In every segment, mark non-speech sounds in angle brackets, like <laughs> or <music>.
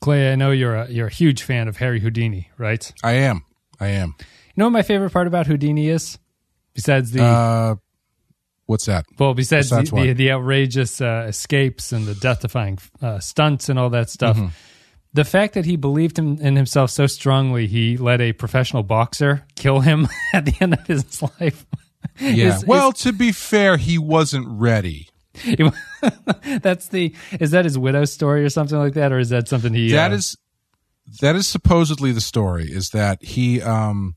Clay, I know you're a you're a huge fan of Harry Houdini, right? I am. I am. You know what my favorite part about Houdini is? Besides the Uh, what's that? well, besides the, the, the outrageous uh, escapes and the death-defying uh, stunts and all that stuff, Mm-hmm. the fact that he believed in, in himself so strongly, he let a professional boxer kill him <laughs> at the end of his <laughs> life. Yeah. Is- well, to be fair, he wasn't ready. <laughs> That's the is that his widow's story or something like that, or is that something he That uh, is that is supposedly the story. Is that he um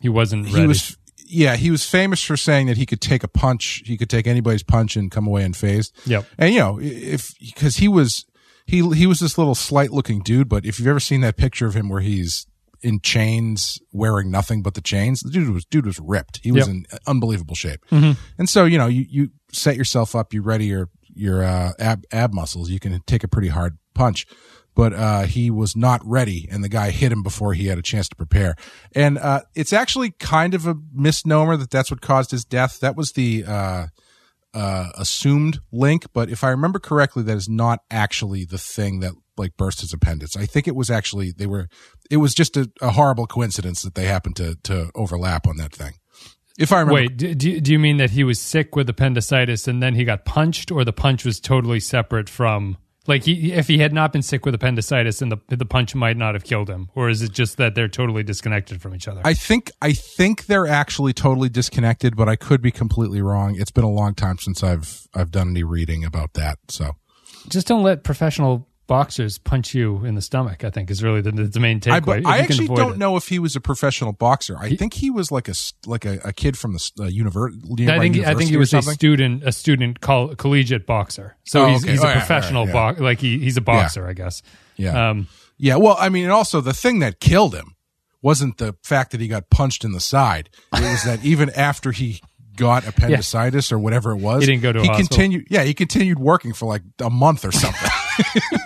he wasn't he was yeah he was famous for saying that he could take a punch he could take anybody's punch and come away unfazed. Yep. And you know if because he was he he was this little slight looking dude, but if you've ever seen that picture of him where he's in chains wearing nothing but the chains the dude was dude was ripped he was Yep. in unbelievable shape and so you know you you set yourself up you ready your your uh, ab ab muscles you can take a pretty hard punch but uh, he was not ready and the guy hit him before he had a chance to prepare and uh, it's actually kind of a misnomer that that's what caused his death that was the uh, uh, assumed link, but if I remember correctly, that is not actually the thing that like burst his appendix. I think it was actually they were. It was just a, a horrible coincidence that they happened to to overlap on that thing. If I remember, Wait, do, do do you mean that he was sick with appendicitis and then he got punched, or the punch was totally separate from? Like, he, if he had not been sick with appendicitis, and the the punch might not have killed him, or is it just that they're totally disconnected from each other? I think I think they're actually totally disconnected, but I could be completely wrong. It's been a long time since I've I've done any reading about that. So just don't let professional boxers punch you in the stomach. I think is really the, the main takeaway. I, I actually don't it. know if he was a professional boxer. I think he was like a like a, a kid from the uh, university. I think I think he was a student, a student col- collegiate boxer. So Oh, he's, okay. he's Oh, a yeah, professional right, yeah. box, like he, he's a boxer, I guess. Yeah. Um, Yeah, well, I mean, and also the thing that killed him wasn't the fact that he got punched in the side. It was that even after he got appendicitis or whatever it was, He didn't go to a he hospital. continued. Yeah, he continued working for like a month or something.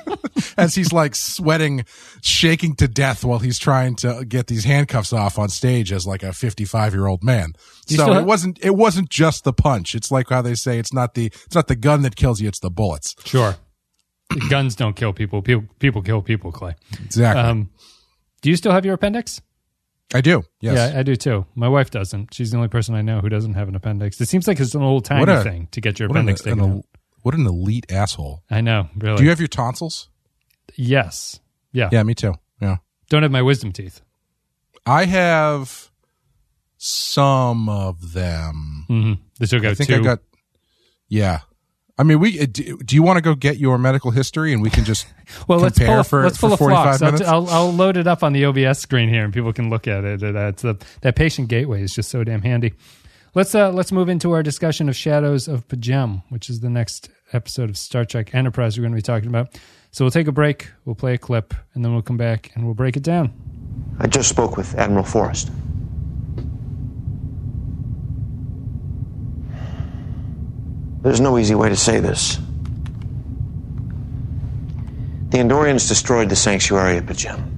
<laughs> As he's like sweating, shaking to death while he's trying to get these handcuffs off on stage as like a 55 year old man. you So it wasn't, it wasn't just the punch. It's like how they say it's not the, it's not the gun that kills you, it's the bullets. sure. Guns don't kill people. People people kill people. Clay. Exactly. Um, do you still have your appendix? I do. Yes. Yeah, I do too. My wife doesn't. She's the only person I know who doesn't have an appendix. It seems like it's an old timey What thing to get your an, appendix an, taken. out. what an elite asshole. I know, really. Do you have your tonsils? Yes. Yeah. Yeah, me too. Yeah. Don't have my wisdom teeth. I have some of them. hmm They took out I think two. I got. Yeah. I mean, we. uh, Do, you want to go get your medical history and we can just <laughs> well, let's pull a, for, let's pull a 45 flux. I'll? I'll, I'll load it up on the OBS screen here, and people can look at it. That's the that patient gateway is just so damn handy. Let's uh, let's move into our discussion of Shadows of P'Jem, which is the next episode of Star Trek Enterprise we're going to be talking about. So we'll take a break, we'll play a clip, and then we'll come back and we'll break it down. I just spoke with Admiral Forrest. There's no easy way to say this. The Andorians destroyed the sanctuary at P'Jem.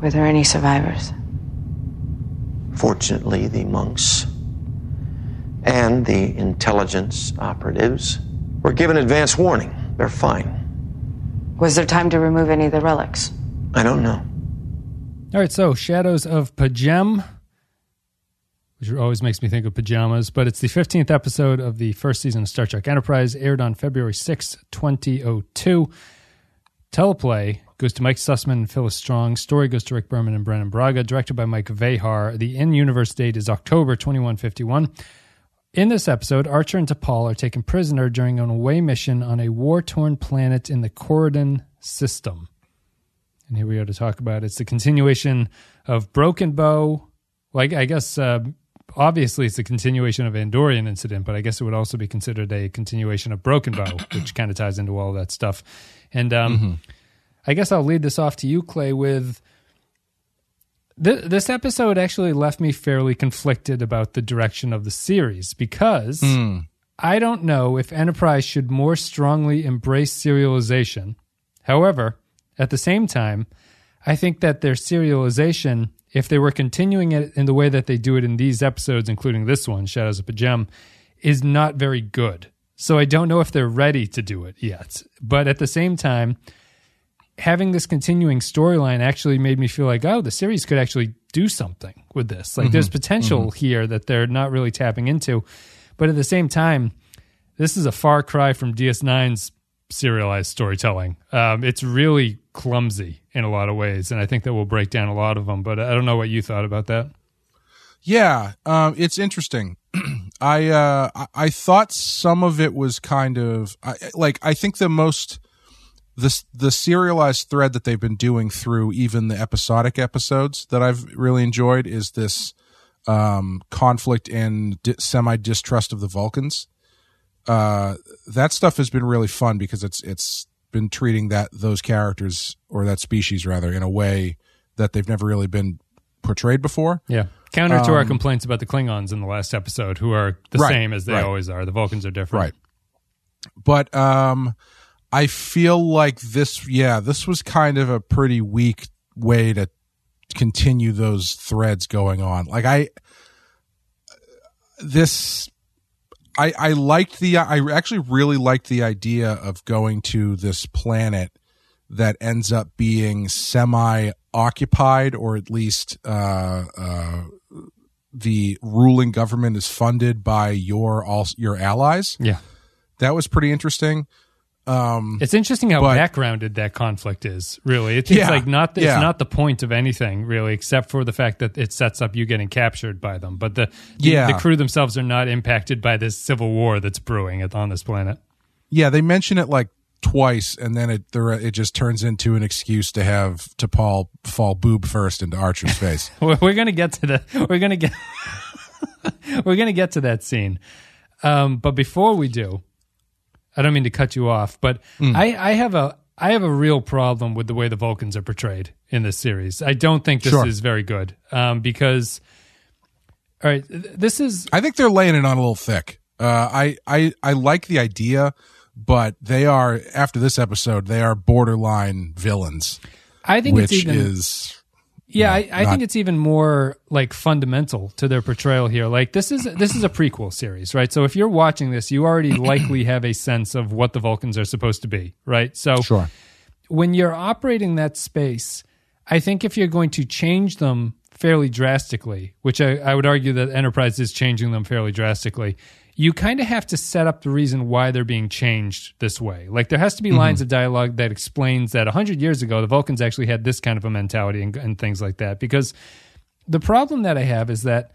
Were there any survivors? Fortunately, the monks and the intelligence operatives were given advance warning. They're fine. Was there time to remove any of the relics? I don't know. All right, so Shadows of P'Jem, which always makes me think of pajamas, but it's the 15th episode of the first season of Star Trek Enterprise, aired on February 6, 2002. Teleplay goes to Mike Sussman and Phyllis Strong. Story goes to Rick Berman and Brannon Braga. Directed by Mike Vejar. The in-universe date is October 2151. In this episode, Archer and T'Pol are taken prisoner during an away mission on a war-torn planet in the Coridan system. And here we are to talk about it. It's the continuation of Broken Bow. Like I guess uh, obviously it's a continuation of Andorian incident, but I guess it would also be considered a continuation of Broken Bow, <clears throat> which kind of ties into all that stuff. And um, I guess I'll lead this off to you, Clay, with th- this episode actually left me fairly conflicted about the direction of the series because hmm. I don't know if Enterprise should more strongly embrace serialization. However, at the same time, I think that their serialization, if they were continuing it in the way that they do it in these episodes, including this one, Shadows of P'Jem, is not very good. So I don't know if they're ready to do it yet. But at the same time, having this continuing storyline actually made me feel like, oh, the series could actually do something with this. Like there's potential here that they're not really tapping into. But at the same time, this is a far cry from DS9's serialized storytelling. Um, it's really clumsy in a lot of ways, and I think that will break down a lot of them. But I don't know what you thought about that. Yeah, um, it's interesting. <clears throat> I uh, I- I thought some of it was kind of I, like I think the most the the serialized thread that they've been doing through even the episodic episodes that I've really enjoyed is this um, conflict and di- semi distrust of the Vulcans. Uh, that stuff has been really fun because it's it's been treating that those characters or that species rather in a way that they've never really been portrayed before. Yeah. Counter to our complaints about the Klingons in the last episode, who are the Um, Right, same as they right. always are. The Vulcans are different. Right. But um I feel like this yeah, this was kind of a pretty weak way to continue those threads going on. Like I this I I liked the I actually really liked the idea of going to this planet that ends up being semi occupied or at least uh uh the ruling government is funded by your all your allies Yeah. that was pretty interesting. Um, It's interesting how But- backgrounded that conflict is. Really, it's, it's like not the, yeah. it's not the point of anything really, except for the fact that it sets up you getting captured by them. But the the, Yeah. the crew themselves are not impacted by this civil war that's brewing on this planet. yeah, they mention it like twice, and then it it just turns into an excuse to have T'Pol fall boob first into Archer's face. <laughs> We're, we're gonna get to the we're gonna get <laughs> we're gonna get to that scene. Um, but before we do, I don't mean to cut you off, but I, I have a I have a real problem with the way the Vulcans are portrayed in this series. I don't think this Sure. is very good um, because. All right, this is I think they're laying it on a little thick. Uh, I I I like the idea, but they are after this episode they are borderline villains, I think which it's even is Yeah, I, I not- think it's even more like fundamental to their portrayal here. Like this is this is a prequel series, right? So if you're watching this, you already <clears throat> likely have a sense of what the Vulcans are supposed to be, right? So sure. when you're operating that space, I think if you're going to change them fairly drastically, which I, I would argue that Enterprise is changing them fairly drastically, you kind of have to set up the reason why they're being changed this way. Like there has to be mm-hmm. lines of dialogue that explains that 100 years ago, the Vulcans actually had this kind of a mentality and, and things like that. Because the problem that I have is that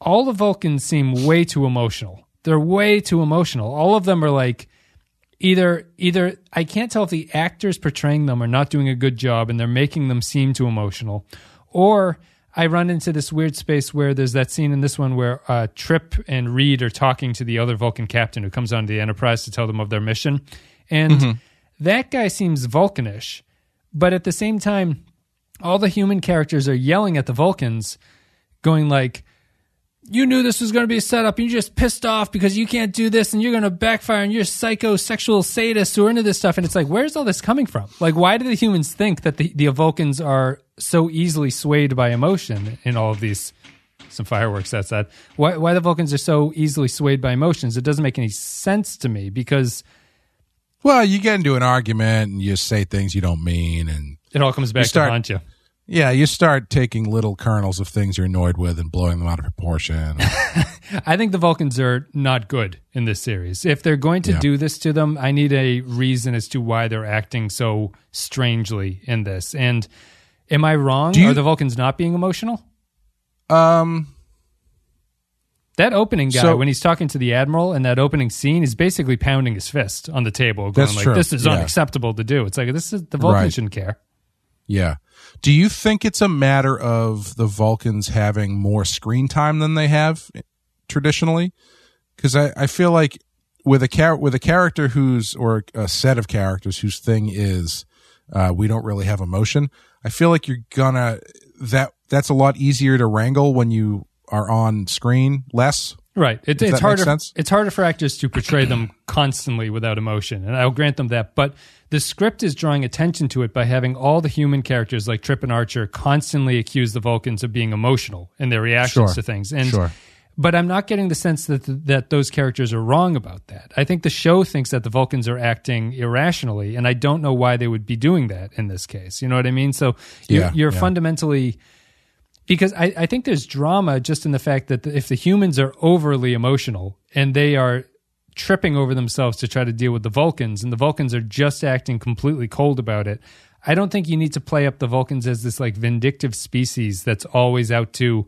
all the Vulcans seem way too emotional. They're way too emotional. All of them are like, either either I can't tell if the actors portraying them are not doing a good job and they're making them seem too emotional, or I run into this weird space where there's that scene in this one where uh, Trip and Reed are talking to the other Vulcan captain who comes onto the Enterprise to tell them of their mission, and that guy seems Vulcanish, but at the same time, all the human characters are yelling at the Vulcans, going like you knew this was going to be a setup. And you're just pissed off because you can't do this and you're going to backfire and you're psychosexual sadists who are into this stuff. And it's like, where's all this coming from? Like, why do the humans think that the, the Vulcans are so easily swayed by emotion in all of these? Some fireworks outside. Why, why the Vulcans are so easily swayed by emotions? It doesn't make any sense to me because Well, you get into an argument and you say things you don't mean, and it all comes back start- to haunt you. Yeah, you start taking little kernels of things you're annoyed with and blowing them out of proportion. <laughs> I think the Vulcans are not good in this series. If they're going to Yeah. do this to them, I need a reason as to why they're acting so strangely in this. And am I wrong? You- are the Vulcans not being emotional? um, That opening guy, So- when he's talking to the admiral in that opening scene, is basically pounding his fist on the table, going like. "This is Yeah. unacceptable to do." It's like this is the Vulcans Right. shouldn't care. Yeah. Do you think it's a matter of the Vulcans having more screen time than they have traditionally? Because I, I feel like with a char- with a character who's or a set of characters whose thing is uh, we don't really have emotion. I feel like you're gonna that that's a lot easier to wrangle when you are on screen less. Right. It, it's harder. sense? It's harder for actors to portray them constantly without emotion, and I'll grant them that. But the script is drawing attention to it by having all the human characters like Trip and Archer constantly accuse the Vulcans of being emotional in their reactions Sure. to things. And Sure. but I'm not getting the sense that that those characters are wrong about that. I think the show thinks that the Vulcans are acting irrationally, and I don't know why they would be doing that in this case. You know what I mean? So you're, Yeah, you're yeah. fundamentally because I, I think there's drama just in the fact that if the humans are overly emotional and they are tripping over themselves to try to deal with the Vulcans, and the Vulcans are just acting completely cold about it. I don't think you need to play up the Vulcans as this like vindictive species that's always out to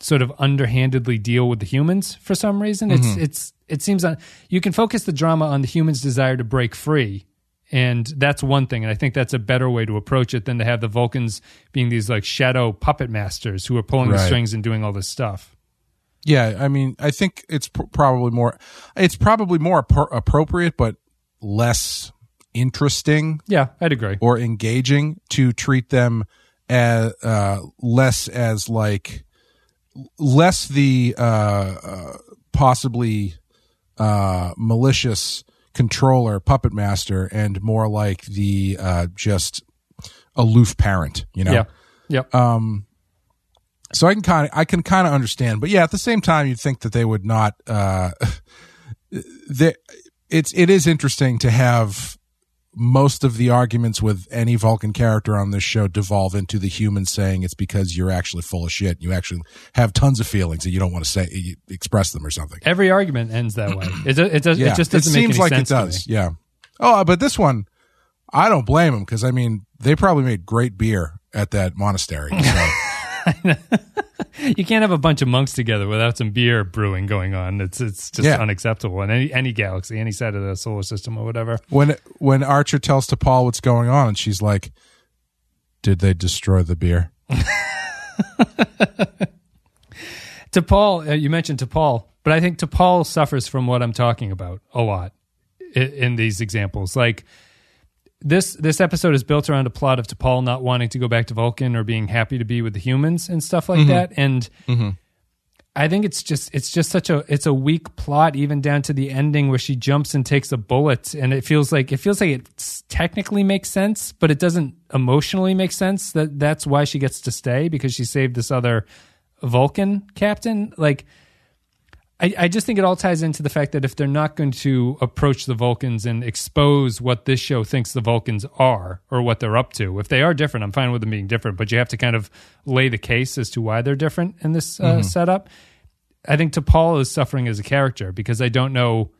sort of underhandedly deal with the humans for some reason. It's mm-hmm. it's it seems on you can focus the drama on the humans' desire to break free. And that's one thing. And I think that's a better way to approach it than to have the Vulcans being these like shadow puppet masters who are pulling the strings and doing all this stuff. Yeah, I mean, I think it's pr- probably more. It's probably more appro- appropriate, but less interesting Yeah, I'd agree. or engaging to treat them as uh, less as like less the uh, uh, possibly uh, malicious controller puppet master and more like the uh, just aloof parent. You know. Yeah. Yep. Um, so I can kind of I can kind of understand, but yeah, at the same time, you'd think that they would not. Uh, <laughs> they, it's it is interesting to have most of the arguments with any Vulcan character on this show devolve into the human saying it's because you're actually full of shit. You actually have tons of feelings and you don't want to say express them or something. Every argument ends that way. It, it does. Yeah, It just doesn't seems make any like sense it does. Yeah. Oh, but this one, I don't blame them because I mean they probably made great beer at that monastery. So. <laughs> <laughs> You can't have a bunch of monks together without some beer brewing going on. It's it's just Yeah. unacceptable in any any galaxy, any side of the solar system or whatever. when when Archer tells T'Pol what's going on, and she's like, "Did they destroy the beer?" <laughs> T'Pol, uh, you mentioned T'Pol, but I think T'Pol suffers from what I'm talking about a lot in, in these examples. Like this this episode is built around a plot of T'Pol not wanting to go back to Vulcan or being happy to be with the humans and stuff like mm-hmm. that. And mm-hmm. I think it's just it's just such a it's a weak plot, even down to the ending where she jumps and takes a bullet, and it feels like it feels like it technically makes sense, but it doesn't emotionally make sense. That that's why she gets to stay because she saved this other Vulcan captain. Like I, I just think it all ties into the fact that if they're not going to approach the Vulcans and expose what this show thinks the Vulcans are or what they're up to, if they are different, I'm fine with them being different, but you have to kind of lay the case as to why they're different in this uh, setup. I think T'Pol is suffering as a character because I don't know,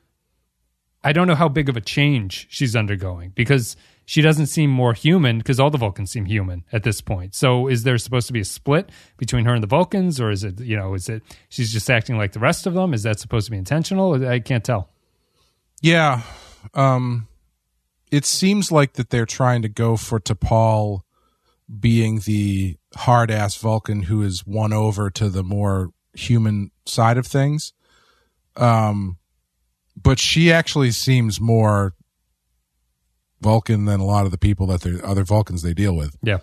I don't know how big of a change she's undergoing because she doesn't seem more human because all the Vulcans seem human at this point. So is there supposed to be a split between her and the Vulcans, or is it you know is it she's just acting like the rest of them? Is that supposed to be intentional? I can't tell. Yeah, um, it seems like that they're trying to go for T'Pol being the hard ass Vulcan who is won over to the more human side of things. Um, but she actually seems more Vulcan than a lot of the people that the other Vulcans they deal with. Yeah,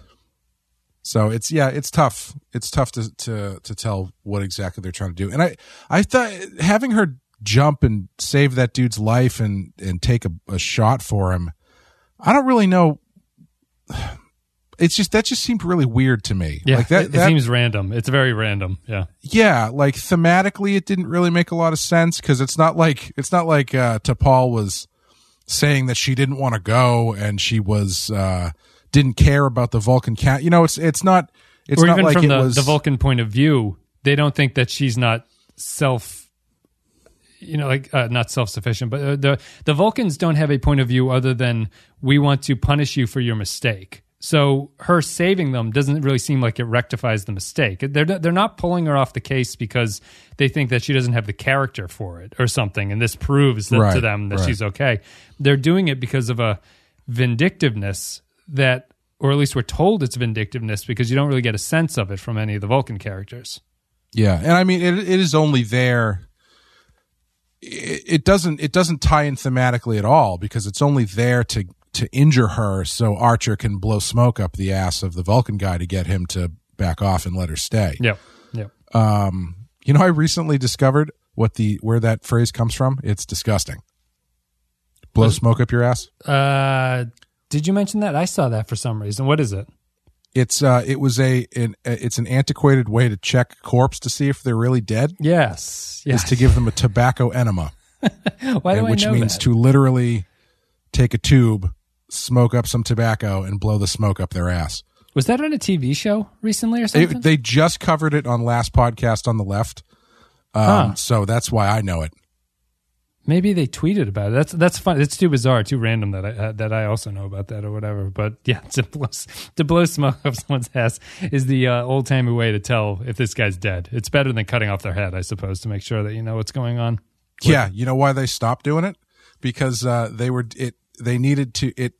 So it's yeah, it's tough. It's tough to to to tell what exactly they're trying to do. And I I thought having her jump and save that dude's life and and take a, a shot for him, I don't really know. <sighs> It's just that just seemed really weird to me. yeah. like that. it, that seems random. It's very random. Yeah, yeah, like thematically, it didn't really make a lot of sense because it's not like it's not like uh, T'Pol was saying that she didn't want to go and she was uh, didn't care about the Vulcan cat. You know, it's it's not. It's or not even like from it the, was the Vulcan point of view, they don't think that she's not self. You know, like uh, not self-sufficient, but uh, the the Vulcans don't have a point of view other than we want to punish you for your mistake. So her saving them doesn't really seem like it rectifies the mistake. They're they're not pulling her off the case because they think that she doesn't have the character for it or something, and this proves that to them that right. she's okay. They're doing it because of a vindictiveness that, or at least we're told it's vindictiveness because you don't really get a sense of it from any of the Vulcan characters. Yeah, and I mean it, it is only there. It, it doesn't it doesn't tie in thematically at all because it's only there to to injure her so Archer can blow smoke up the ass of the Vulcan guy to get him to back off and let her stay. Yep. Yep. Um, you know, I recently discovered what the where that phrase comes from. It's disgusting. Blow smoke up your ass. Uh, did you mention that? I saw that for some reason. What is it? It's uh, it was a an, it's an antiquated way to check corpse to see if they're really dead. Yes. Is Yes. to give them a tobacco enema, <laughs> Why do and- I which know means that? to literally take a tube, smoke up some tobacco, and blow the smoke up their ass. Was that on a TV show recently or something? It, they just covered it on last podcast on the left, um, Huh. so that's why I know it. Maybe they tweeted about it. That's that's fun. It's too bizarre, too random that I uh, that I also know about that or whatever. But <laughs> yeah, to blow to blow smoke <laughs> up someone's ass is the uh, old timey way to tell if this guy's dead. It's better than cutting off their head, I suppose, to make sure that you know what's going on. Yeah, you know why they stopped doing it? Because uh, they were it. They needed to. It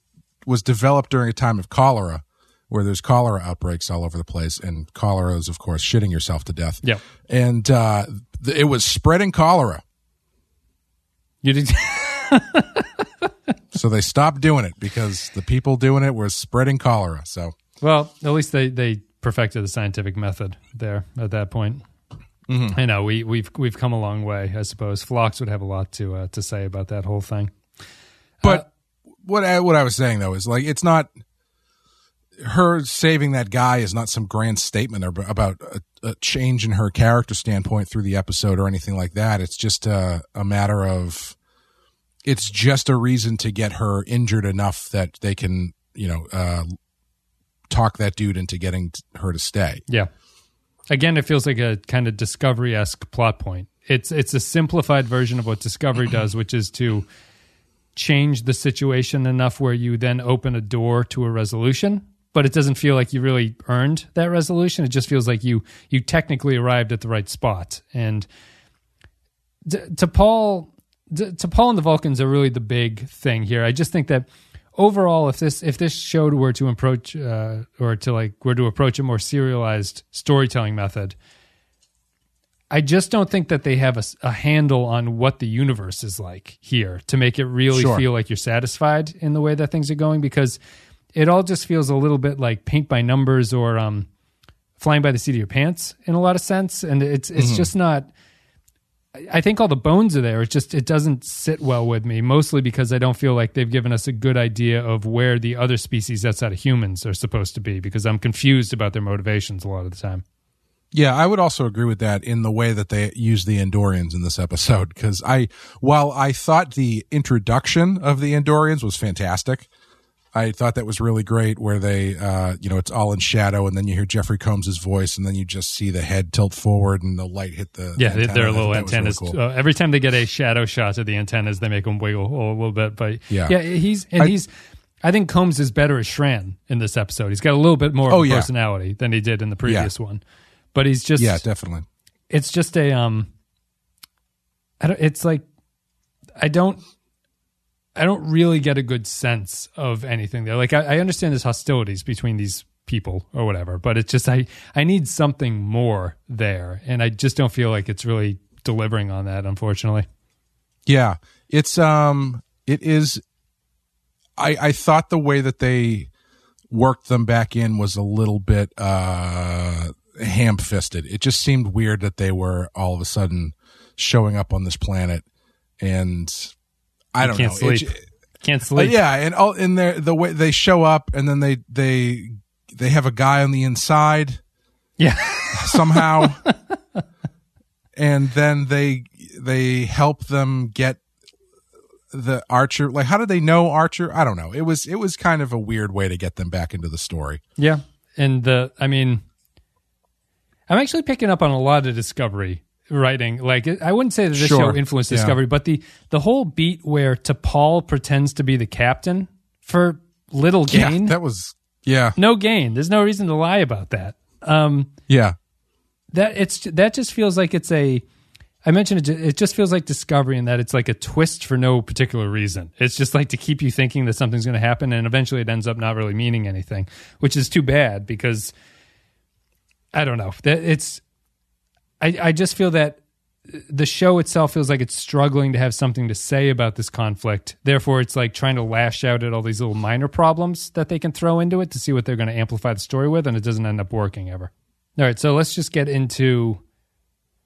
was developed during a time of cholera, where there's cholera outbreaks all over the place, and cholera is, of course, shitting yourself to death. Yep. and uh, th- it was spreading cholera, You did. <laughs> so they stopped doing it because the people doing it were spreading cholera. So well, at least they they perfected the scientific method there at that point. I know we we've we've come a long way. I suppose Phlox would have a lot to uh, to say about that whole thing. But what I, what I was saying though is like it's not her saving that guy is not some grand statement ab- about a, a change in her character standpoint through the episode or anything like that. It's just a, a matter of it's just a reason to get her injured enough that they can you know uh, talk that dude into getting her to stay. Yeah. Again, it feels like a kind of Discovery esque plot point. It's it's a simplified version of what Discovery does, which is to change the situation enough where you then open a door to a resolution. But it doesn't feel like you really earned that resolution. It just feels like you you technically arrived at the right spot. And T'Pol, to Paul and the Vulcans are really the big thing here. I just think that overall, if this if this show were to approach uh, or to like were to approach a more serialized storytelling method, I just don't think that they have a handle on what the universe is like here to make it really Sure. feel like you're satisfied in the way that things are going because it all just feels a little bit like paint by numbers or um, flying by the seat of your pants in a lot of sense, and it's it's just not. I- I think all the bones are there. It just it doesn't sit well with me, mostly because I don't feel like they've given us a good idea of where the other species outside of humans are supposed to be. Because I'm confused about their motivations a lot of the time. Yeah, I would also agree with that in the way that they use the Andorians in this episode. Because I, while I thought the introduction of the Andorians was fantastic, I thought that was really great. Where they, uh, you know, it's all in shadow, and then you hear Jeffrey Combs' voice, and then you just see the head tilt forward, and the light hit the Yeah, antenna. their little was really antennas. cool. uh, every time they get a shadow shot of the antennas, they make them wiggle a little bit. But Yeah. yeah, he's and I- he's. I think Combs is better as Shran in this episode. He's got a little bit more Oh, yeah. personality than he did in the previous one. But he's just yeah, definitely. it's just a um I don't it's like I don't I don't really get a good sense of anything there. Like I, I understand there's hostilities between these people or whatever, but it's just I I need something more there. And I just don't feel like it's really delivering on that, unfortunately. Yeah, it's um, it is. I I thought the way that they worked them back in was a little bit uh ham fisted. It just seemed weird that they were all of a sudden showing up on this planet, and I don't Can't know. It sleep. j- Can't uh, sleep. yeah, and all in there the way they show up, and then they they they have a guy on the inside Yeah. <laughs> somehow <laughs> and then they they help them get the archer like how did they know archer i don't know it was it was kind of a weird way to get them back into the story Yeah. And the, I mean, I'm actually picking up on a lot of Discovery writing. Like, I wouldn't say that this Sure. show influenced Yeah. Discovery, but the the whole beat where T'Pol pretends to be the captain for little gain, yeah that was yeah no gain. There's no reason to lie about that. Um, yeah that it's that just feels like it's a. I mentioned it. It just feels like Discovery in that it's like a twist for no particular reason. It's just like to keep you thinking that something's going to happen, and eventually it ends up not really meaning anything, which is too bad because I don't know it's. I I just feel that the show itself feels like it's struggling to have something to say about this conflict. Therefore, it's like trying to lash out at all these little minor problems that they can throw into it to see what they're going to amplify the story with, and it doesn't end up working ever. All right, so let's just get into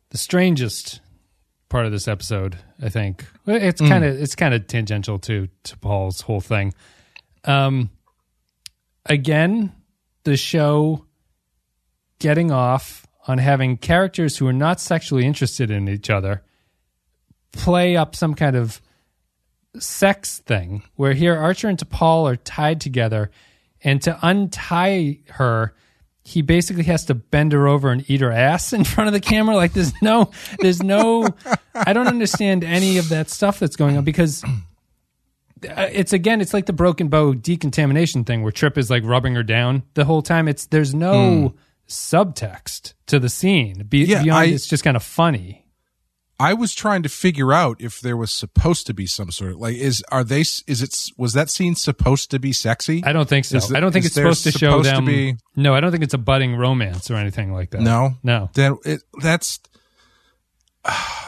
the strangest part of this episode. I think it's kind of it's kind of tangential to T'Pol's whole thing. Um, again, the show getting off on having characters who are not sexually interested in each other play up some kind of sex thing where here Archer and T'Pol are tied together and to untie her he basically has to bend her over and eat her ass in front of the camera. Like there's no there's no I don't understand any of that stuff that's going on because uh, it's again it's like the broken bow decontamination thing where Trip is like rubbing her down the whole time. It's there's no subtext to the scene be, Yeah, beyond I- it's just kind of funny I was trying to figure out if there was supposed to be some sort of like is are they is it was that scene supposed to be sexy? I don't think so. I don't think it's supposed to show supposed to them. be- no, I don't think it's a budding romance or anything like that. No, no. Then it, that's <sighs> uh,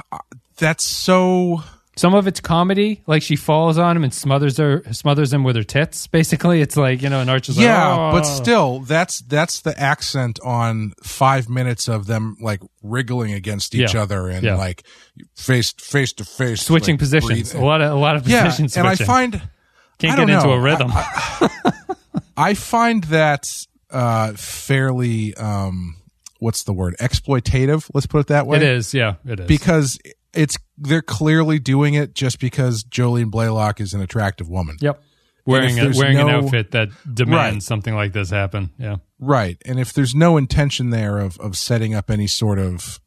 that's so. Some of it's comedy, like she falls on him and smothers her, smothers him with her tits. Basically, it's like you know, and Archer's Yeah, like, oh. but still, that's that's the accent on five minutes of them like wriggling against each Yeah. other and Yeah. like face face to face, switching like, positions. breathing. A lot of a lot of Yeah, position and I find Can't I get into know. a rhythm. I find that uh, fairly um, what's the word exploitative. Let's put it that way. it is, yeah, it is. because it's they're clearly doing it just because Jolene Blalock is an attractive woman. yep, wearing a, there's wearing an outfit that demands Right. something like this happen. Yeah, Right. And if there's no intention there of of setting up any sort of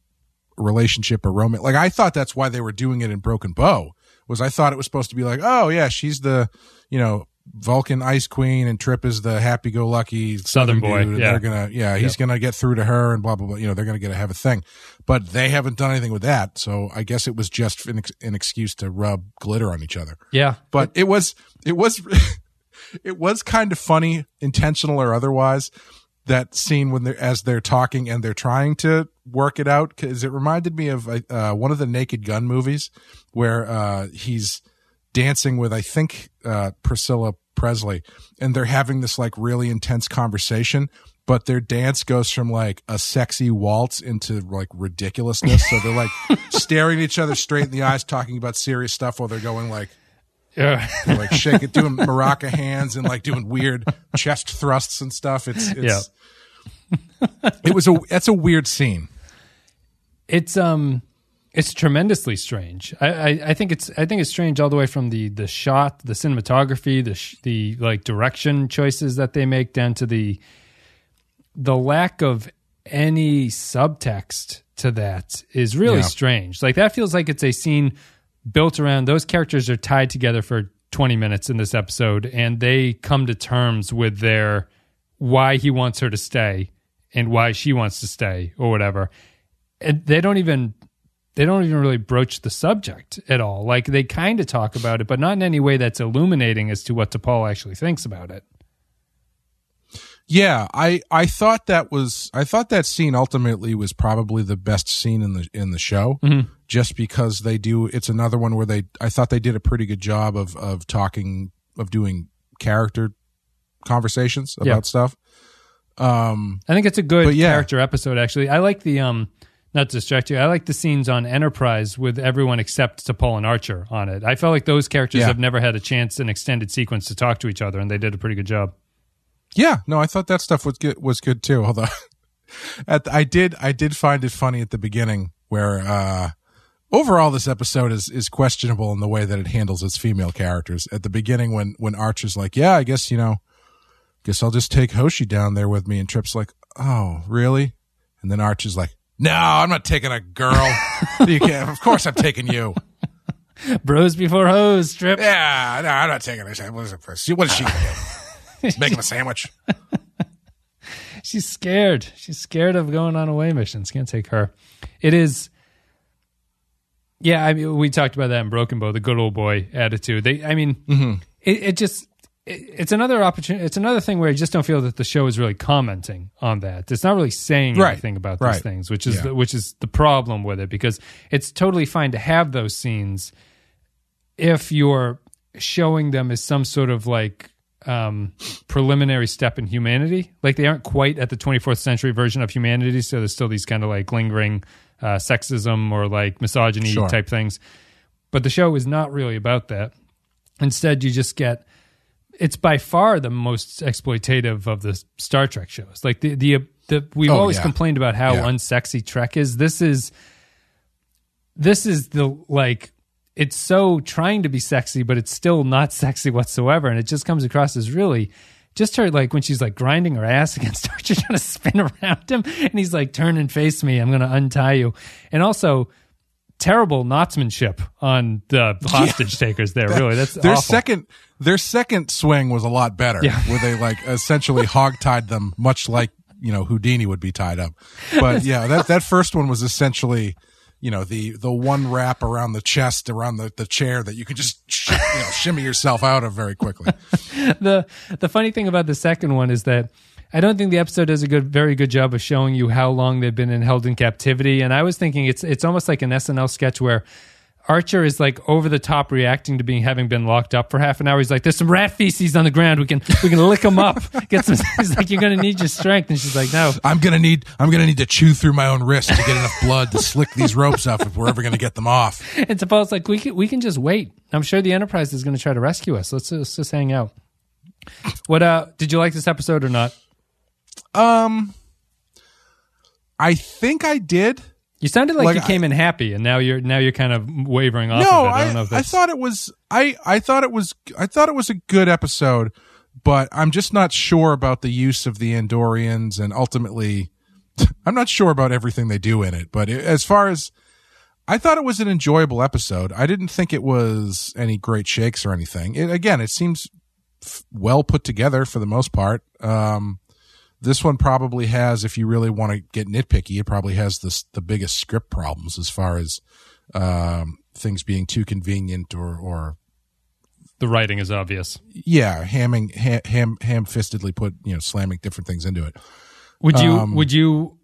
relationship or romance, like I thought that's why they were doing it in Broken Bow. Was I thought it was supposed to be like, oh yeah, she's the you know Vulcan Ice Queen and Trip is the happy go lucky Southern boy, dude, yeah. they're gonna yeah he's gonna get through to her and blah blah blah. You know they're gonna get to have a thing, but they haven't done anything with that. So I guess it was just an, ex- an excuse to rub glitter on each other yeah, but it was it was <laughs> it was kind of funny intentional or otherwise that scene when they're as they're talking and they're trying to work it out because it reminded me of uh, one of the naked gun movies where uh, he's dancing with i think uh, priscilla presley and they're having this like really intense conversation but their dance goes from like a sexy waltz into like ridiculousness so they're like <laughs> staring at each other straight in the eyes talking about serious stuff while they're going like yeah. like shaking, <laughs> doing maraca hands and like doing weird chest thrusts and stuff. It's, it's <laughs> it was a that's a weird scene. it's um it's tremendously strange. I, I, I think it's I think it's strange all the way from the the shot, the cinematography, the sh- the like direction choices that they make down to the the lack of any subtext to that is really Yeah. strange. Like that feels like it's a scene built around those characters are tied together for 20 minutes in this episode and they come to terms with their why he wants her to stay and why she wants to stay or whatever and they don't even they don't even really broach the subject at all like they kind of talk about it but not in any way that's illuminating as to what T'Pol actually thinks about it Yeah, I I thought that was I thought that scene ultimately was probably the best scene in the in the show, just because they do. It's another one where they I thought they did a pretty good job of of talking of doing character conversations about Yeah. stuff. Um, I think it's a good yeah. character episode. Actually, I like the um, not to distract you. I like the scenes on Enterprise with everyone except T'Pol and Archer on it. I felt like those characters Yeah. have never had a chance in extended sequence to talk to each other, and they did a pretty good job. Yeah, no, I thought that stuff was good was good too. Although <laughs> at the, I did I did find it funny at the beginning where uh overall this episode is is questionable in the way that it handles its female characters. At the beginning when when Archer's like, "Yeah, I guess, you know, guess I'll just take Hoshi down there with me." And Trip's like, "Oh, really?" And then Archer's like, "No, I'm not taking a girl. <laughs> you can't. of course I'm taking you." Bros before hoes, Trip. Yeah, no, I'm not taking her. What is it for? What is she going to do? <laughs> Making a sandwich. <laughs> She's scared. She's scared of going on away missions. Can't take her. It is. Yeah, I mean, we talked about that in Broken Bow, the good old boy attitude. They, I mean, Mm-hmm. it, it just, it's another opportunity. It's another thing where I just don't feel that the show is really commenting on that. It's not really saying Right. anything about Right. these things, which is Yeah. the, which is the problem with it because it's totally fine to have those scenes if you're showing them as some sort of like um, preliminary step in humanity. Like they aren't quite at the 24th century version of humanity, so there's still these kind of like lingering uh, sexism or like misogyny Sure. type things. But the show is not really about that. Instead, you just get it's by far the most exploitative of the Star Trek shows. Like the the, the we've Oh, always yeah. complained about how Yeah. unsexy Trek is. This is this is the like it's so trying to be sexy, but it's still not <laughs> sexy whatsoever, and it just comes across as really. Just her like when she's like grinding her ass <laughs> against Archer, trying to spin <laughs> around him, and he's like, "Turn and face me. I'm going to untie you." And also, terrible knotsmanship on the <laughs> hostage takers. There, really, that's their awful. second their second swing was a lot better Yeah. where they like essentially <laughs> hog-tied them much like you know houdini would be tied up but <laughs> yeah that that first one was essentially you know the the one wrap around the chest around the, the chair that you could just sh- you know shimmy yourself out of very quickly the the funny thing about the second one is that I don't think the episode does a good, very good job of showing you how long they've been in, held in captivity. And I was thinking it's it's almost like an SNL sketch where Archer is like over the top reacting to being having been locked up for half an hour. He's like, "There's some rat feces on the ground. We can we can lick them up. <laughs> Get some." He's like, "You're gonna need your strength," and she's like, "No." i'm gonna need i'm gonna need to chew through my own wrist to get enough blood to slick these ropes off if we're ever gonna get them off And T'Pol's like, "We can we can just wait. I'm sure the Enterprise is going to try to rescue us. Let's, let's just hang out." What uh? Did you like this episode or not? Um i think i did You sounded like, Like, you came in happy, and now you're now you're kind of wavering off. no, of it. I I, don't know if I thought it was I I thought it was I thought it was a good episode, but I'm just not sure about the use of the Andorians and ultimately <laughs> I'm not sure about everything they do in it, but it, as far as I thought it was an enjoyable episode. I didn't think it was any great shakes or anything. It, again, it seems f- well put together for the most part. Um, this one probably has, if you really want to get nitpicky, it probably has this, the biggest script problems as far as um, things being too convenient or, or the writing is obvious. yeah, hamming, ha- ham, ham-fistedly put, you know, slamming different things into it. Would you Um, would you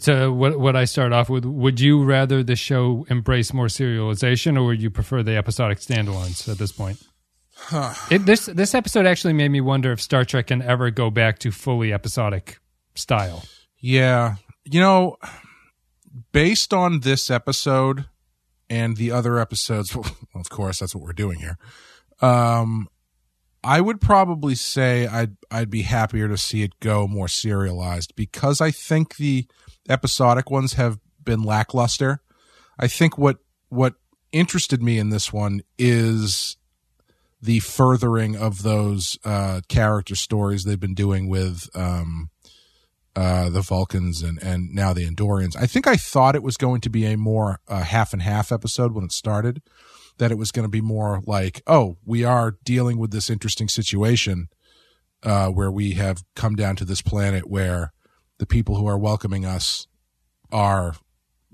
to what what I start off with? Would you rather the show embrace more serialization, or would you prefer the episodic standalones at this point? It, this this episode actually made me wonder if Star Trek can ever go back to fully episodic style. Yeah. You know, based on this episode and the other episodes, <laughs> well, of course, that's what we're doing here. Um, I would probably say I'd I'd be happier to see it go more serialized because I think the episodic ones have been lackluster. I think what what interested me in this one is the furthering of those uh, character stories they've been doing with um, uh, the Vulcans and, and now the Andorians. I think I thought it was going to be a more uh, half and half episode when it started, that it was going to be more like, oh, we are dealing with this interesting situation uh, where we have come down to this planet where the people who are welcoming us are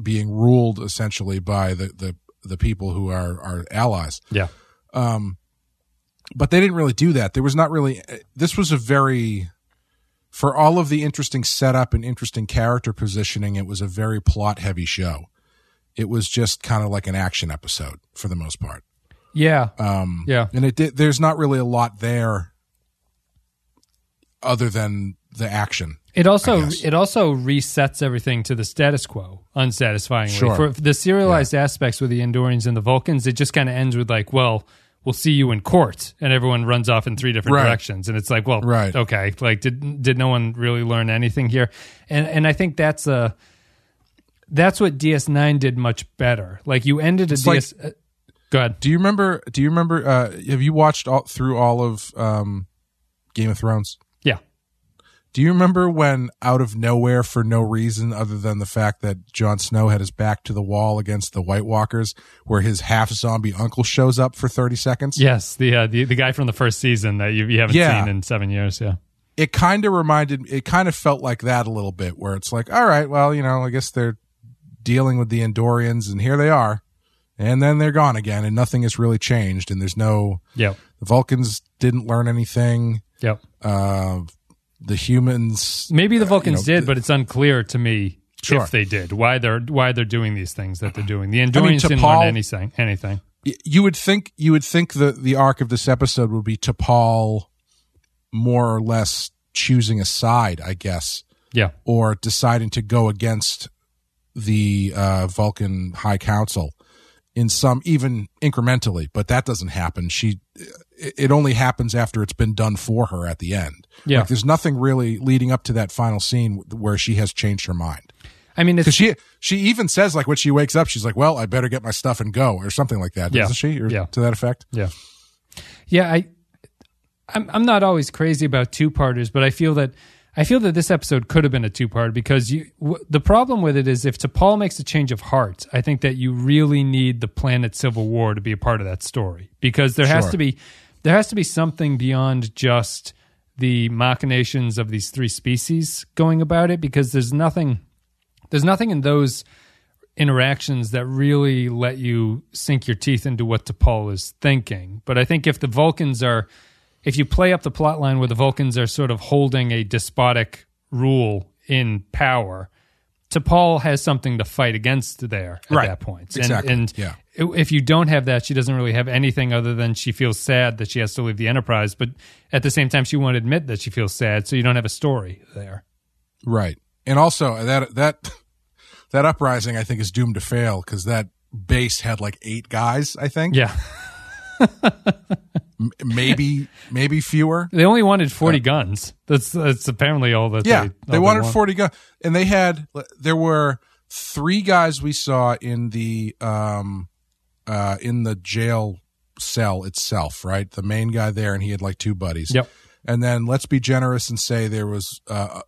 being ruled essentially by the, the, the people who are our allies Yeah, but they didn't really do that. There was not really. This was a very, for all of the interesting setup and interesting character positioning, it was a very plot heavy show. It was just kind of like an action episode for the most part, yeah, um, yeah. and it did. There's not really a lot there, other than the action. It also it also resets everything to the status quo, unsatisfyingly. Sure. For the serialized aspects with the Andorians and the Vulcans, it just kind of ends with like, well, we'll see you in court, and everyone runs off in three different Right. directions, and it's like, well, Right. okay, like did did no one really learn anything here? And and I think that's a that's what DS9 did much better. Like you ended a It's like- DS. uh, go ahead. Do you remember? Do you remember? Uh, have you watched all through all of um, Game of Thrones? Do you remember when, out of nowhere, for no reason other than the fact that Jon Snow had his back to the wall against the White Walkers, where his half zombie uncle shows up for thirty seconds? Yes, the uh, the the guy from the first season that you, you haven't Yeah. seen in seven years. Yeah. It kind of reminded. It kind of felt like that a little bit, where it's like, all right, well, you know, I guess they're dealing with the Andorians, and here they are, and then they're gone again, and nothing has really changed, and there's no Yep. the Vulcans didn't learn anything. Yep. Uh, the humans Maybe the Vulcans you know, did, but it's unclear to me Sure. if they did. Why they're why they're doing these things that they're doing. The mean, Andorians to didn't Paul- learn anything. Anything. you would think you would think the the arc of this episode would be T'Pol more or less choosing a side, I guess, Yeah. or deciding to go against the uh, Vulcan High Council in some even incrementally, but that doesn't happen. She it only happens after it's been done for her at the end. Yeah. Like there's nothing really leading up to that final scene where she has changed her mind. I mean, Because she she even says like when she wakes up, she's like, "Well, I better get my stuff and go," or something like that, Yeah. doesn't she? Or Yeah. to that effect. yeah, yeah. I I'm I'm not always crazy about two parters, but I feel that I feel that this episode could have been a two part because you w- the problem with it is if T'Pol makes a change of heart, I think that you really need the planet civil war to be a part of that story because there has Sure. to be there has to be something beyond just the machinations of these three species going about it because there's nothing there's nothing in those interactions that really let you sink your teeth into what T'Pol is thinking. But I think if the Vulcans are, if you play up the plot line where the Vulcans are sort of holding a despotic rule in power, T'Pol has something to fight against there at Right. that point. Exactly. And, and Yeah. if you don't have that, she doesn't really have anything other than she feels sad that she has to leave the Enterprise. But at the same time, she won't admit that she feels sad, so you don't have a story there. Right. And also that that <laughs> that uprising I think is doomed to fail because that base had like eight guys, I think. Yeah. <laughs> M- maybe <laughs> maybe fewer. They only wanted 40 guns. That's that's apparently all that Yeah. they, They, all wanted want. 40 guns. And they had there were three guys we saw in the um uh in the jail cell itself, right? The main guy there and he had like two buddies. Yep. And then let's be generous and say there was uh,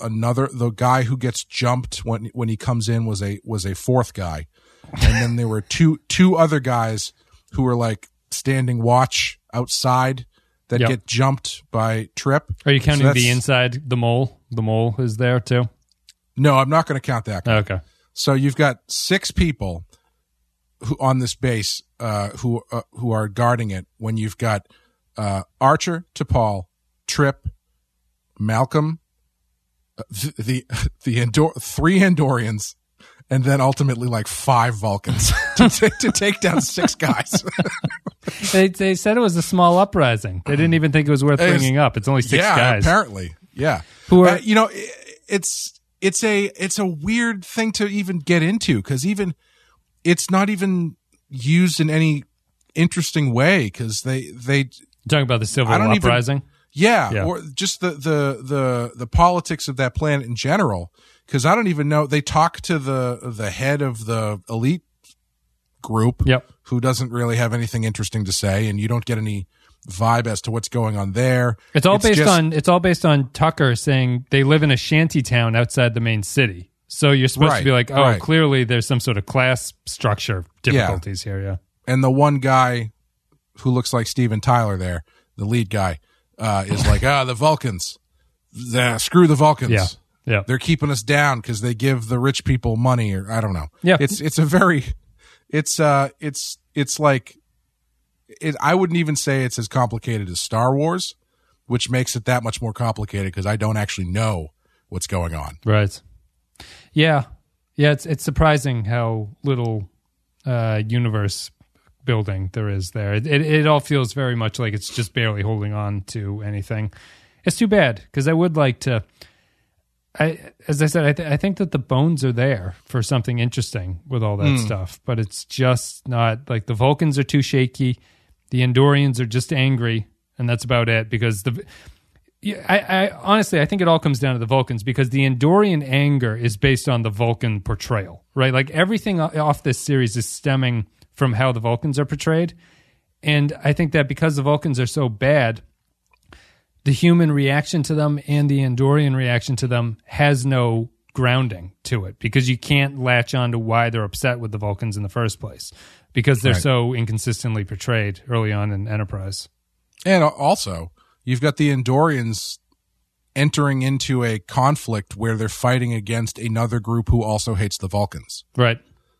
another the guy who gets jumped when when he comes in was a was a fourth guy, and then there were two two other guys who were like standing watch outside that Yep. get jumped by Trip. Are you So counting the inside the mole? The mole is there too. No, I'm not going to count that. Guy. Okay. So you've got six people who on this base uh, who uh, who are guarding it. When you've got uh, Archer, T'Pol, Trip, Malcolm, uh, the <laughs> the, the Andor- three Andorians, and then ultimately like five Vulcans <laughs> to, ta- to take down six guys. <laughs> They they said it was a small uprising. They didn't even think it was worth It's- bringing up. It's only six yeah, guys. apparently, yeah. Who are- Uh, you know, i- it's it's a it's a weird thing to even get into because even it's not even used in any interesting way because they they Talking about the civil don't even- uprising. yeah, Yeah. or just the the the the politics of that planet in general because I don't even know they talk to the the head of the elite group Yep. who doesn't really have anything interesting to say and you don't get any vibe as to what's going on there It's all based just- on it's all based on Tucker saying they live in a shanty town outside the main city. So you're supposed Right, to be like, oh, right. clearly there's some sort of class structure difficulties here. Yeah. and the one guy who looks like Steven Tyler there, the lead guy, uh, is like, <laughs> ah, the Vulcans. The, screw the Vulcans. Yeah. Yeah. They're keeping us down because they give the rich people money or I don't know. Yeah. It's, it's a very, it's, uh, it's, it's like, it, I wouldn't even say it's as complicated as Star Wars, which makes it that much more complicated because I don't actually know what's going on. Right. Yeah. Yeah, it's it's surprising how little uh universe building there is there. It, it it all feels very much like it's just barely holding on to anything. It's too bad because I would like to I as I said I, th- I think that the bones are there for something interesting with all that hmm. stuff, but it's just not like the Vulcans are too shaky, the Andorians are just angry, and that's about it because the I, I honestly, I think it all comes down to the Vulcans because the Andorian anger is based on the Vulcan portrayal, right? Like everything off this series is stemming from how the Vulcans are portrayed, and I think that because the Vulcans are so bad, the human reaction to them and the Andorian reaction to them has no grounding to it because you can't latch on to why they're upset with the Vulcans in the first place because they're Right. so inconsistently portrayed early on in Enterprise. And also, you've got the Andorians entering into a conflict where they're fighting against another group who also hates the Vulcans. Right.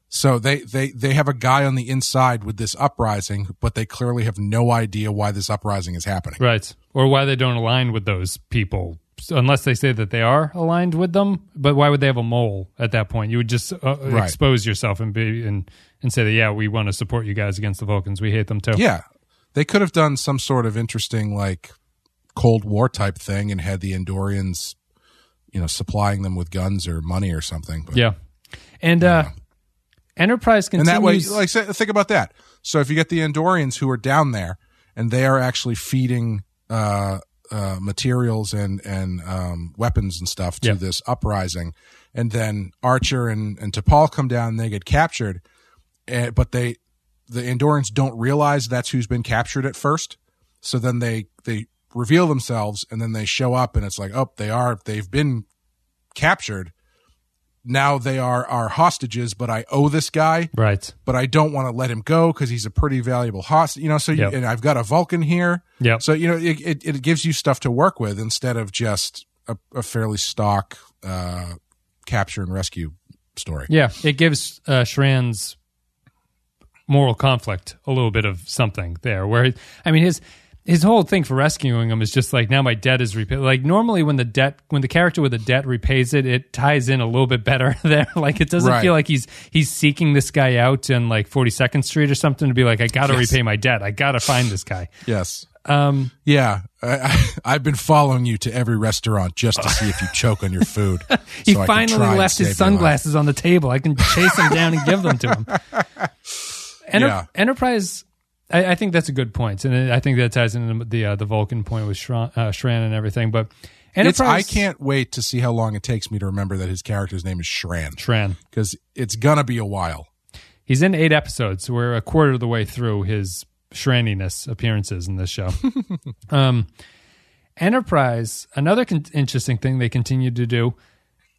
So they, they, they have a guy on the inside with this uprising, but they clearly have no idea why this uprising is happening. Right. Or why they don't align with those people, unless they say that they are aligned with them. But why would they have a mole at that point? You would just uh, Right. expose yourself and be and and say that yeah, we want to support you guys against the Vulcans. We hate them too. Yeah. They could have done some sort of interesting, like, Cold War type thing and had the Andorians, you know, supplying them with guns or money or something. But Yeah. And uh, Enterprise and that way, like, think about that. So if you get the Andorians who are down there and they are actually feeding uh, uh, materials and and um, weapons and stuff to Yep. this uprising, and then Archer and and T'Pol come down and they get captured, eh, but they the Andorians don't realize that's who's been captured at first. So then they they reveal themselves and then they show up and it's like, oh, they are they've been captured. Now they are our hostages, but I owe this guy right. but I don't want to let him go because he's a pretty valuable hostage. You know, so you, Yep. and I've got a Vulcan here. Yeah. So you know, it, it, it gives you stuff to work with instead of just a, a fairly stock uh, capture and rescue story. Yeah, it gives uh, Shran's moral conflict a little bit of something there. Where I mean, his his whole thing for rescuing him is just like now my debt is repaid. Like normally when the debt when the character with the debt repays it, it ties in a little bit better <laughs> there. Like it doesn't Right. feel like he's he's seeking this guy out in like Forty Second Street or something to be like I got to Yes. repay my debt. I got to find this guy. <laughs> Yes. Um, Yeah, I, I've been following you to every restaurant just to see if you choke on your food. <laughs> he so finally left his sunglasses on the table. I can chase him down and give them to him. Enter- Yeah. Enterprise, I, I think that's a good point, and I think that ties into the uh, the Vulcan point with Shran, uh, Shran and everything. But It's, I can't wait to see how long it takes me to remember that his character's name is Shran Shran. because it's gonna be a while. He's in eight episodes. We're a quarter of the way through his Shraniness appearances in this show. <laughs> um, Enterprise, another con- interesting thing they continue to do.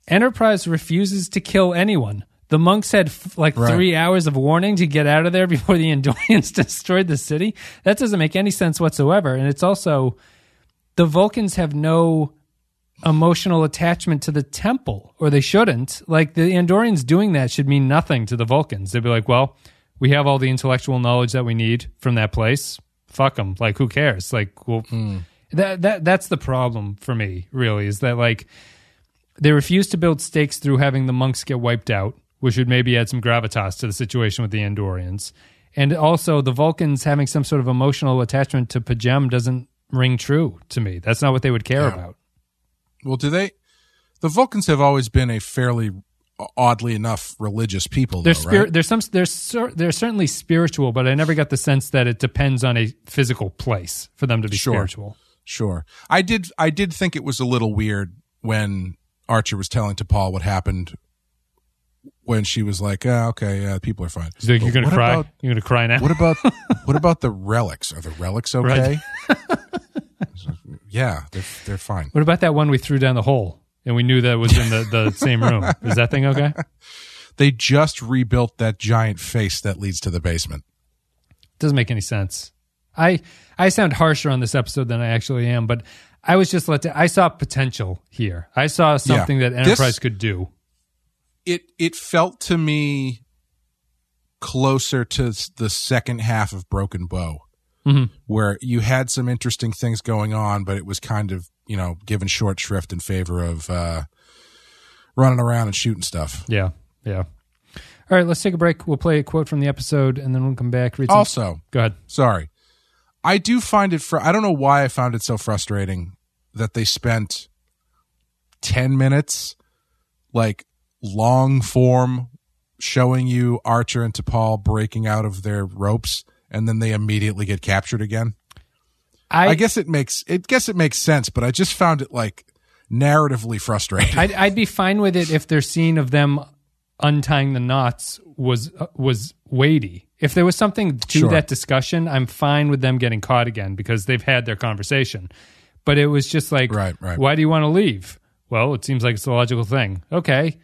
Enterprise refuses to kill anyone. The monks had f- like Right. three hours of warning to get out of there <laughs> before the Andorians <laughs> destroyed the city. That doesn't make any sense whatsoever. And it's also the Vulcans have no emotional attachment to the temple, or they shouldn't. Like the Andorians doing that should mean nothing to the Vulcans. They'd be like, well, we have all the intellectual knowledge that we need from that place. Fuck them. Like, who cares? Like, well, hmm. that that that's the problem for me. Really, is that like they refuse to build stakes through having the monks get wiped out, which would maybe add some gravitas to the situation with the Andorians. And also, the Vulcans having some sort of emotional attachment to P'Jem doesn't ring true to me. That's not what they would care Yeah. about. Well, do they? The Vulcans have always been a fairly, uh, oddly enough, religious people. They're though, spirit. right? There's some. They're they're certainly spiritual, but I never got the sense that it depends on a physical place for them to be Sure. spiritual. Sure. I did. I did think it was a little weird when Archer was telling T'Pol what happened when she was like, ah, "Okay, yeah, people are fine." Like, "You're gonna cry. about- You're gonna cry now." what about <laughs> what about the relics? Are the relics okay? <laughs> yeah, they're they're fine. What about that one we threw down the hole and we knew that was in the, the <laughs> same room? Is that thing okay? They just rebuilt that giant face that leads to the basement. Doesn't make any sense. I I sound harsher on this episode than I actually am, but I was just let to, I saw potential here. I saw something that This- Enterprise could do. It it felt to me closer to the second half of Broken Bow, where you had some interesting things going on, but it was kind of you know given short shrift in favor of uh, running around and shooting stuff. Yeah, yeah. All right, let's take a break. We'll play a quote from the episode, and then we'll come back. Read some, Also, go ahead. sorry, I do find it. Fr- I don't know why I found it so frustrating that they spent ten minutes, like long form, showing you Archer and T'Pol breaking out of their ropes, and then they immediately get captured again. I, I guess it makes it guess it makes sense, but I just found it like narratively frustrating. I'd, I'd be fine with it if their scene of them untying the knots was uh, was weighty. If there was something to Sure. that discussion, I'm fine with them getting caught again because they've had their conversation. But it was just like, Right, right. why do you want to leave? Well, it seems like it's a logical thing. Okay,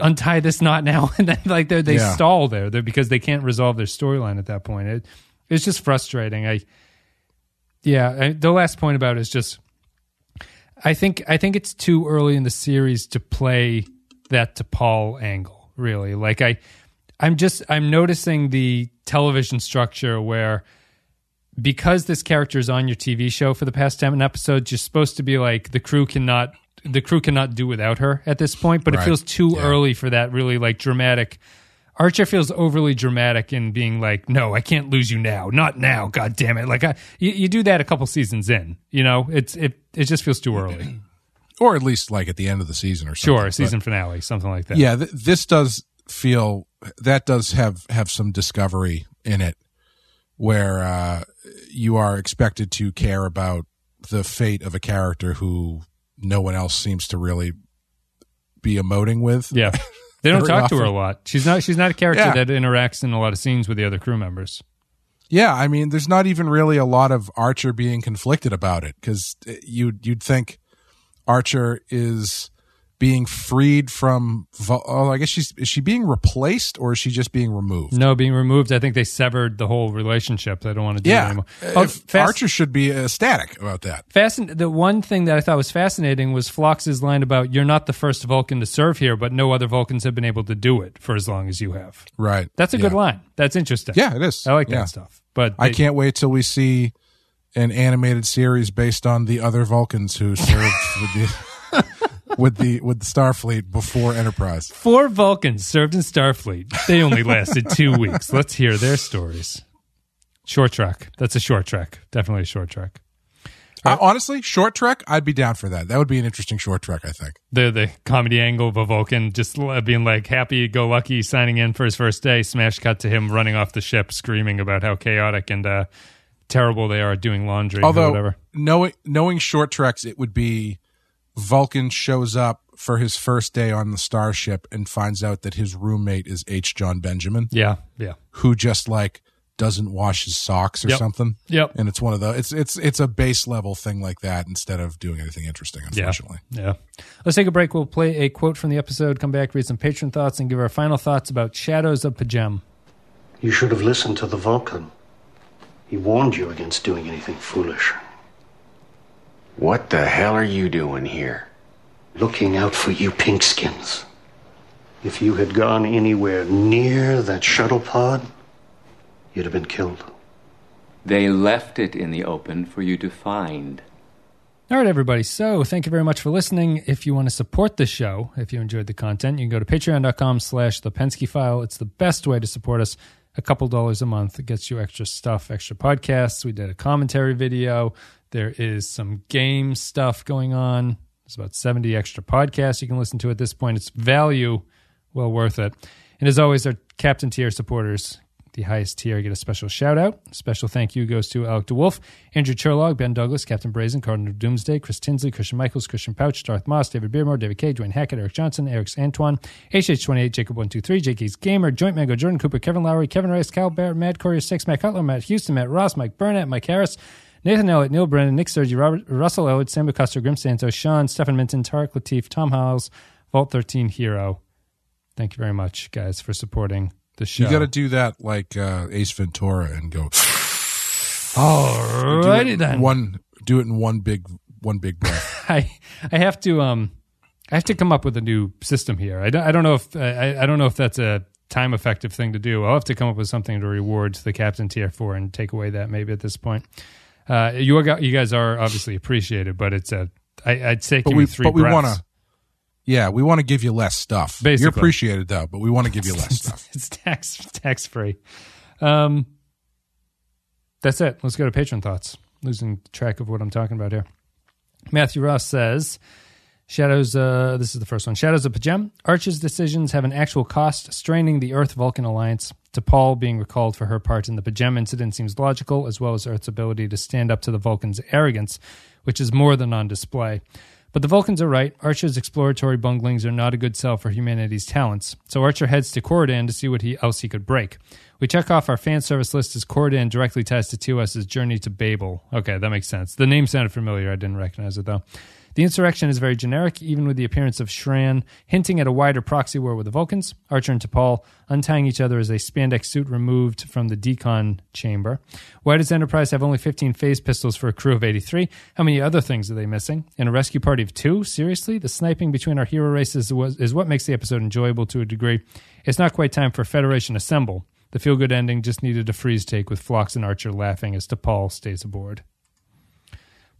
untie this knot now, <laughs> and then like they they Yeah. stall there They're, because they can't resolve their storyline at that point. It it's just frustrating. I yeah, I, the last point about it is just I think I think it's too early in the series to play that T'Pol angle. Really, like I, I'm just I'm noticing the television structure where because this character is on your TV show for the past ten episodes, you're supposed to be like the crew cannot the crew cannot do without her at this point. But it feels too Yeah. early for that really like dramatic. Archer feels overly dramatic in being like, "No, I can't lose you now, not now, god damn it!" Like, I, you, you do that a couple seasons in, you know, it's it it just feels too early. <clears throat> or at least like at the end of the season or something. Sure, But- season finale, something like that. yeah, th- this does feel that does have have some discovery in it, where uh, you are expected to care about the fate of a character who no one else seems to really be emoting with. Yeah. They don't talk to her a lot. She's not she's not a character Yeah. that interacts in a lot of scenes with the other crew members. Yeah, I mean, there's not even really a lot of Archer being conflicted about it because eh, you'd you'd think Archer is being freed from. Oh, I guess she's is she being replaced or is she just being removed? No, being removed, I think they severed the whole relationship. They don't want to do it Yeah, anymore. Uh, oh, fast- Archer should be uh, ecstatic about that. Fascin- the one thing that I thought was fascinating was Phlox's line about "You're not the first Vulcan to serve here, but no other Vulcans have been able to do it for as long as you have." Right. That's a good line. That's interesting. Yeah, it is. I like Yeah. that stuff. But I can't wait till we see an animated series based on the other Vulcans who served <laughs> with the with the with the Starfleet before Enterprise. Four Vulcans served in Starfleet. They only lasted two weeks. Let's hear their stories. Short trek. That's a short trek. Definitely a short trek. Uh, honestly, short trek, I'd be down for that. That would be an interesting short trek. I think. The the comedy angle of a Vulcan just being like happy go lucky signing in for his first day. Smash cut to him running off the ship, screaming about how chaotic and uh, terrible they are doing laundry or Although whatever. knowing knowing short treks, it would be Vulcan shows up for his first day on the starship and finds out that his roommate is H. Jon Benjamin, Yeah, yeah. who just like doesn't wash his socks or Yep. something. Yep. And it's one of the it's it's it's a base level thing like that instead of doing anything interesting. Unfortunately, Yeah. Let's take a break. We'll play a quote from the episode, come back, read some patron thoughts, and give our final thoughts about Shadows of P'Jem. You should have listened to the Vulcan. He warned you against doing anything foolish. What the hell are you doing here? Looking out for you pinkskins. If you had gone anywhere near that shuttle pod, you'd have been killed. They left it in the open for you to find. All right, everybody. So thank you very much for listening. If you want to support the show, if you enjoyed the content, you can go to patreon.com slash the Pensky file. It's the best way to support us. A couple dollars a month. It gets you extra stuff, extra podcasts. We did a commentary video. There is some game stuff going on. There's about 70 extra podcasts you can listen to at this point. It's value well worth it. And as always, our Captain tier supporters, the highest tier, get a special shout out. Special thank you goes to Alec DeWolf, Andrew Cherlog, Ben Douglas, Captain Brazen, Cardinal Doomsday, Chris Tinsley, Christian Michaels, Christian Pouch, Darth Moss, David Beermore, David K, Dwayne Hackett, Eric Johnson, Eric's Antoine, HH28, Jacob123, JK's Gamer, Joint Mango, Jordan Cooper, Kevin Lowry, Kevin Rice, Cal Barrett, Matt Courier 6, Matt Cutler, Matt Houston, Matt Ross, Mike Burnett, Mike Harris, Nathan Elliott, Neil Brennan, Nick Sergi, Robert, Russell Elwood, Sam Custer, Grim Santos, Sean, Stephen Minton, Tarek Latif, Tom Howells, Vault 13 Hero. Thank you very much, guys, for supporting the show. you got to do that like uh, Ace Ventura and go. do Alrighty then. One do it in one big one big breath. <laughs> I I have to um I have to come up with a new system here. I don't, I don't know if I, I don't know if that's a time effective thing to do. I'll have to come up with something to reward the captain tier for and take away that maybe at this point. Uh, you are, you guys are obviously appreciated, but it's a I, I'd say but give we me three but we want to. Yeah, we want to give you less stuff. You're Basically. appreciated though, but we want to give you less <laughs> stuff. it's tax tax free. Um, that's it. Let's go to patron thoughts. Losing track of what I'm talking about here. Matthew Ross says, "Shadows." Uh, this is the first one. Shadows of P'Jem. Archer's decisions have an actual cost, straining the Earth Vulcan alliance. T'Pol being recalled for her part in the P'Jem incident seems logical, as well as Earth's ability to stand up to the Vulcans' arrogance, which is more than on display. But the Vulcans are right. Archer's exploratory bunglings are not a good sell for humanity's talents. So Archer heads to Coridan to see what he, else he could break. We check off our fan service list as Coridan directly ties to TOS's journey to Babel. Okay, that makes sense. The name sounded familiar. I didn't recognize it though. The insurrection is very generic, even with the appearance of Shran, hinting at a wider proxy war with the Vulcans. Archer and T'Pol untying each other as a spandex suit removed from the decon chamber. Why does Enterprise have only 15 phase pistols for a crew of 83? How many other things are they missing? In a rescue party of two? Seriously? The sniping between our hero races is what makes the episode enjoyable to a degree. It's not quite time for Federation Assemble. The feel good ending just needed a freeze take with Phlox and Archer laughing as T'Pol stays aboard.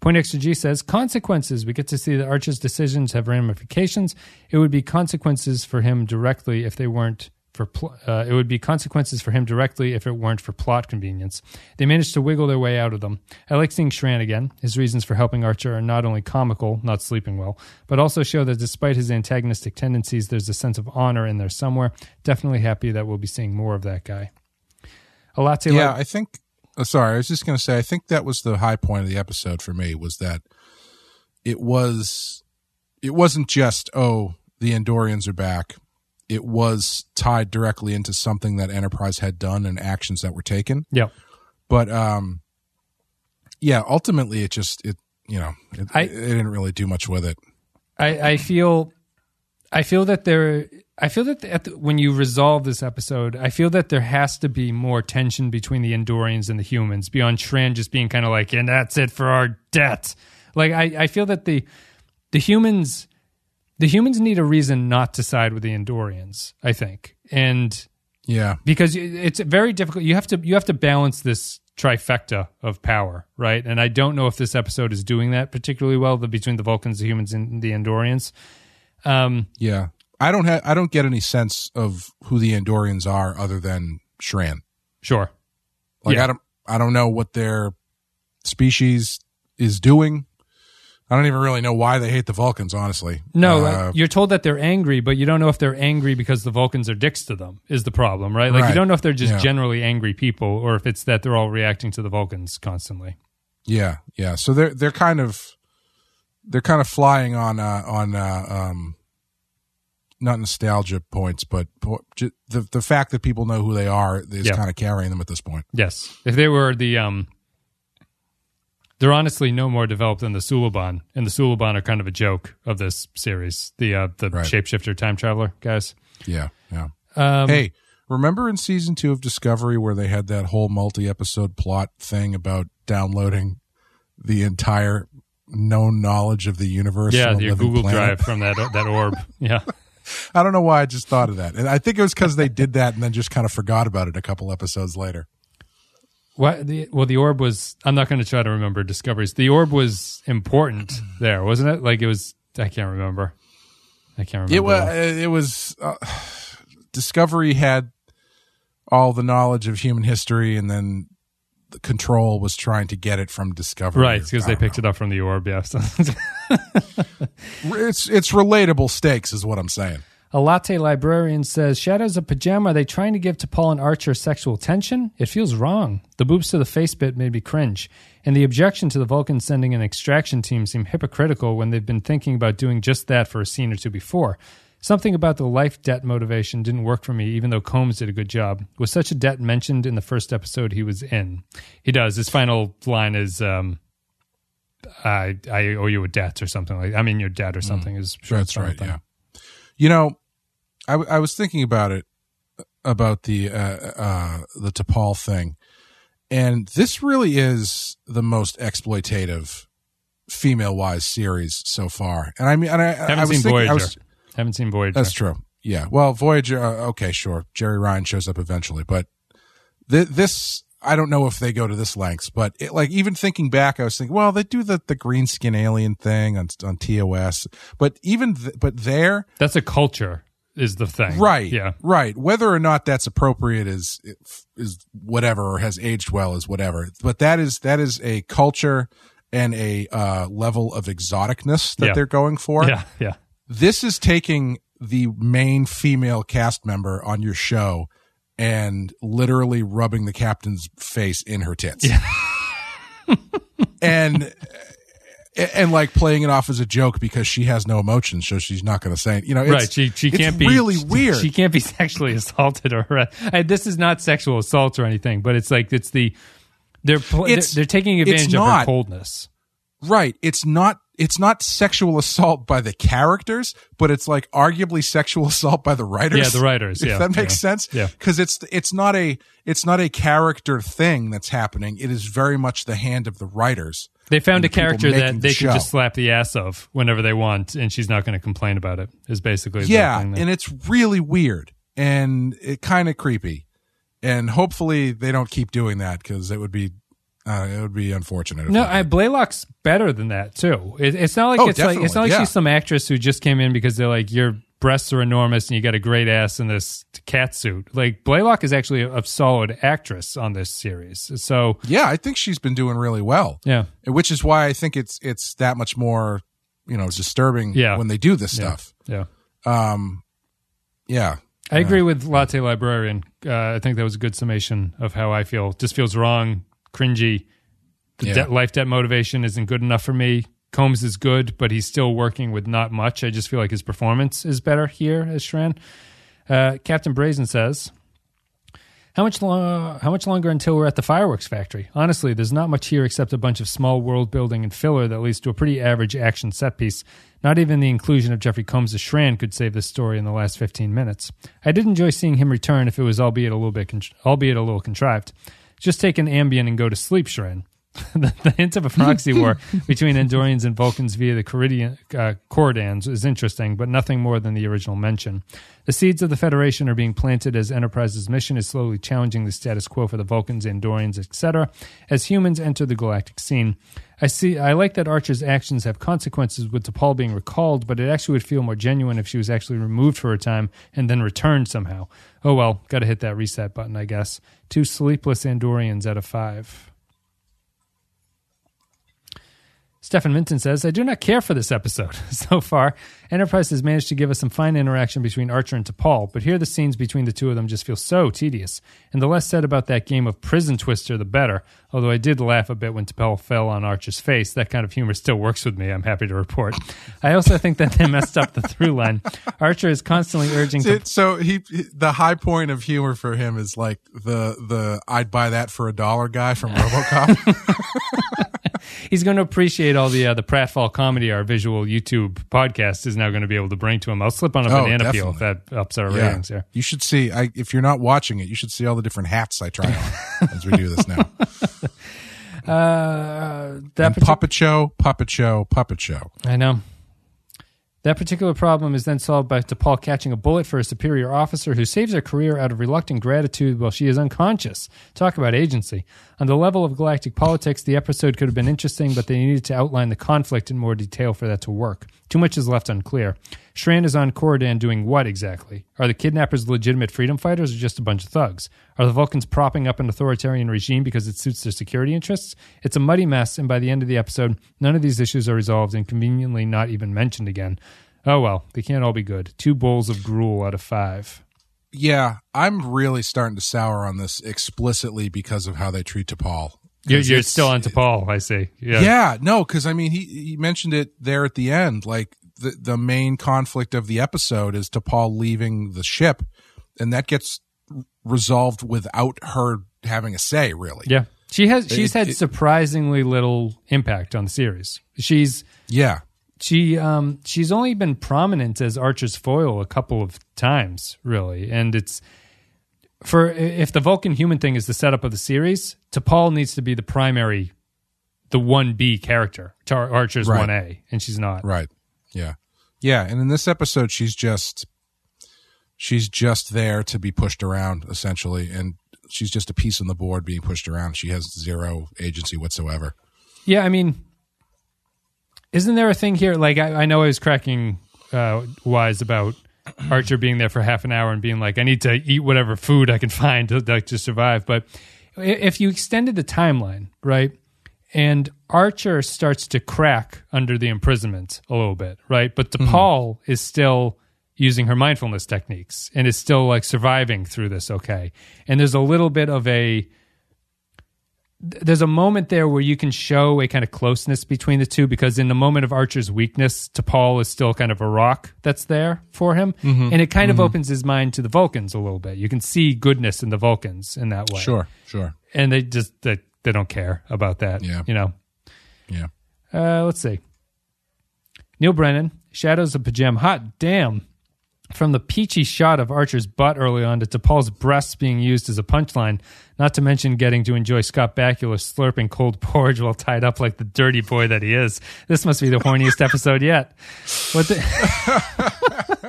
Point Extra G says consequences. We get to see that Archer's decisions have ramifications. It would be consequences for him directly if they weren't for pl- uh, it would be consequences for him directly if it weren't for plot convenience. They managed to wiggle their way out of them. I like seeing Shran again. His reasons for helping Archer are not only comical, not sleeping well, but also show that despite his antagonistic tendencies, there's a sense of honor in there somewhere. Definitely happy that we'll be seeing more of that guy. Alate Yeah, I think. Uh, sorry, I was just going to say. I think that was the high point of the episode for me was that it was. It wasn't just oh the Andorians are back. It was tied directly into something that Enterprise had done and actions that were taken. yeah. But um, yeah, ultimately it just it you know it, I- it didn't really do much with it. I, I feel, I feel that there, I feel that at the, when you resolve this episode, I feel that there has to be more tension between the Andorians and the humans beyond Shran just being kind of like, and that's it for our debt. Like I, I feel that the, the humans, the humans need a reason not to side with the Andorians. I think, and Yeah, because it's very difficult. You have to you have to balance this trifecta of power, right? And I don't know if this episode is doing that particularly well. The between the Vulcans, the humans, and the Andorians. Um, yeah. I don't have I don't get any sense of who the Andorians are other than Shran. sure. Like Yeah. I don't I don't know what their species is doing. I don't even really know why they hate the Vulcans, honestly. No, Uh, like, you're told that they're angry, but you don't know if they're angry because the Vulcans are dicks to them. Is the problem, right? Like you don't know if they're just Yeah. generally angry people, or if it's that they're all reacting to the Vulcans constantly. yeah, yeah. So they're they're kind of they're kind of flying on uh, on uh, um, not nostalgia points, but po- ju- the the fact that people know who they are is kind of carrying them at this point. Yes, if they were the um, they're honestly no more developed than the Suliban, and the Suliban are kind of a joke of this series. The uh, the Right. shapeshifter time traveler guys. Yeah, yeah. Um, hey, remember in season two of Discovery where they had that whole multi-episode plot thing about downloading the entire known knowledge of the universe? yeah, your Google planet? Drive from that that orb. <laughs> Yeah, I don't know why I just thought of that, and I think it was because they did that and then just kind of forgot about it a couple episodes later. what the well the orb was. I'm not going to try to remember discoveries. The orb was important there, wasn't it? Like it was. I can't remember. I can't remember. It was. It was. Uh, <sighs> Discovery had all the knowledge of human history, and then the Control was trying to get it from Discovery. right because they picked it up from the orb. Yeah. So- <laughs> It's it's relatable stakes, is what I'm saying. A latte librarian says, Shadows of Pajama, are they trying to give T'Pol and Archer sexual tension? It feels wrong. The boobs to the face bit made me cringe. And the objection to the Vulcan sending an extraction team seemed hypocritical when they've been thinking about doing just that for a scene or two before. Something about the life debt motivation didn't work for me, even though Combs did a good job. Was such a debt mentioned in the first episode he was in? He does. His final line is, um, I, I owe you a debt or something like I mean, your debt or something is sure That's right. Yeah. You know, I, w- I was thinking about it about the uh, uh, the T'Pol thing, and this really is the most exploitative female wise series so far. And I mean, and I, Haven't I was seen thinking, Voyager. I was, Haven't seen Voyager. That's true. Yeah. Well, Voyager. Uh, okay, sure. Jeri Ryan shows up eventually, but th- this I don't know if they go to this lengths. But it, like even thinking back, I was thinking, well, they do the the green skin alien thing on on TOS, but even th- but there, That's a culture, is the thing. right? Yeah. Right. Whether or not that's appropriate is is whatever, or has aged well is whatever. But that is that is a culture and a uh, level of exoticness that Yeah. they're going for Yeah. Yeah. This is taking the main female cast member on your show and literally rubbing the captain's face in her tits. <laughs> and and like playing it off as a joke because she has no emotions, so she's not going to say it. You know, it's, right. She she can't be really weird. She can't be sexually assaulted or uh, harassed. This is not sexual assault or anything, but it's like it's the they're pl- they're, It's- they're taking advantage of her coldness. Right. It's not it's not sexual assault by the characters, but it's like arguably sexual assault by the writers. Yeah, the writers, <laughs> If yeah, that makes yeah, sense. yeah. Because it's it's not a it's not a character thing that's happening. It is very much the hand of the writers. They found a the character that they show. can just slap the ass of whenever they want, and she's not going to complain about it. Is basically the Yeah, and it's really weird and it kind of creepy. And hopefully they don't keep doing that because it would be uh, it would be unfortunate. No, I. Blalock's better than that too. It, it's not like Oh, it's like it's not like yeah. she's some actress who just came in because they're like you're breasts are enormous and you got a great ass in this cat suit. Like Blalock is actually a, a solid actress on this series. So Yeah, I think she's been doing really well. yeah, Which is why I think it's it's that much more, you know, disturbing Yeah. when they do this stuff. yeah. Um yeah. I agree with Latte Librarian. Uh, I think that was a good summation of how I feel. Just feels wrong, cringy. The Yeah. debt, life debt motivation isn't good enough for me. Combs is good, but he's still working with not much. I just feel like his performance is better here as Shran. Uh, Captain Brazen says, "How much lo- How much longer until we're at the fireworks factory? Honestly, there's not much here except a bunch of small world building and filler that leads to a pretty average action set piece. Not even the inclusion of Jeffrey Combs as Shran could save this story in the last 15 minutes. I did enjoy seeing him return, if it was albeit a little bit, con- albeit a little contrived. Just take an Ambien and go to sleep, Shran." <laughs> the, the hint of a proxy war <laughs> between Andorians and Vulcans via the Coridian, uh, Coridans is interesting, but nothing more than the original mention. The seeds of the Federation are being planted as Enterprise's mission is slowly challenging the status quo for the Vulcans, Andorians, etc. As humans enter the galactic scene, I see. I like that Archer's actions have consequences with T'Pol being recalled, but it actually would feel more genuine if she was actually removed for a time and then returned somehow. Oh well, got to hit that reset button, I guess. Two sleepless Andorians out of five. Stefan Minton says, I do not care for this episode. <laughs> So far, Enterprise has managed to give us some fine interaction between Archer and T'Pol, but here the scenes between the two of them just feel so tedious. And the less said about that game of prison twister, the better. Although I did laugh a bit when T'Pol fell on Archer's face. That kind of humor still works with me, I'm happy to report. I also think that they messed up the through line. Archer is constantly urging so he the high point of humor for him is like the the I'd buy that for a dollar guy from RoboCop. <laughs> <laughs> he's going to appreciate all the uh, the pratfall comedy our visual YouTube podcast is now going to be able to bring to him. I'll slip on a Oh, banana peel if that ups our yeah. ratings here. You should see I if you're not watching it, you should see all the different hats I try on <laughs> as we do this now. <laughs> Uh, that And partic- puppet show, puppet show, puppet show. I know. That particular problem is then solved by T'Pol catching a bullet for a superior officer who saves her career out of reluctant gratitude while she is unconscious. Talk about agency. On the level of galactic politics, the episode could have been interesting, but they needed to outline the conflict in more detail for that to work. Too much is left unclear. Shran is on Coridan doing what exactly? Are the kidnappers legitimate freedom fighters or just a bunch of thugs? Are the Vulcans propping up an authoritarian regime because it suits their security interests? It's a muddy mess, and by the end of the episode, none of these issues are resolved and conveniently not even mentioned again. Oh well, they can't all be good. Two bowls of gruel out of five. Yeah, I'm really starting to sour on this explicitly because of how they treat T'Pol. You're, you're still on to Paul, I see. Yeah. Yeah, no, because I mean, he he mentioned it there at the end. Like the the main conflict of the episode is T'Pol leaving the ship, and that gets resolved without her having a say. Really, Yeah. She has she's It- had it- surprisingly little impact on the series. She's yeah, she um she's only been prominent as Archer's foil a couple of times, really. And it's for if the Vulcan human thing is the setup of the series, T'Pol needs to be the primary the 1B character to Ar- Archer's Right. 1A, and she's not. right, yeah, yeah. And in this episode, she's just she's just there to be pushed around essentially, and she's just a piece on the board being pushed around. She has zero agency whatsoever. Yeah, I mean, isn't there a thing here? Like, I, I know I was cracking uh, wise about Archer being there for half an hour and being like, I need to eat whatever food I can find to, like, to survive. But if you extended the timeline, right, and Archer starts to crack under the imprisonment a little bit, right, but T'Pol is still using her mindfulness techniques and is still like surviving through this okay. And there's a little bit of a there's a moment there where you can show a kind of closeness between the two because in the moment of Archer's weakness, T'Pol is still kind of a rock that's there for him, Mm-hmm. and it kind of opens his mind to the Vulcans a little bit. You can see goodness in the Vulcans in that way, Sure, sure, and they just they, they don't care about that. Yeah. you know. yeah. Uh, let's see. Neil Brennan, Shadows of P'Jem. Hot damn. From the peachy shot of Archer's butt early on to T'Pol's breasts being used as a punchline, not to mention getting to enjoy Scott Bakula slurping cold <laughs> porridge while tied up like the dirty boy that he is. This must be the horniest episode yet. What the.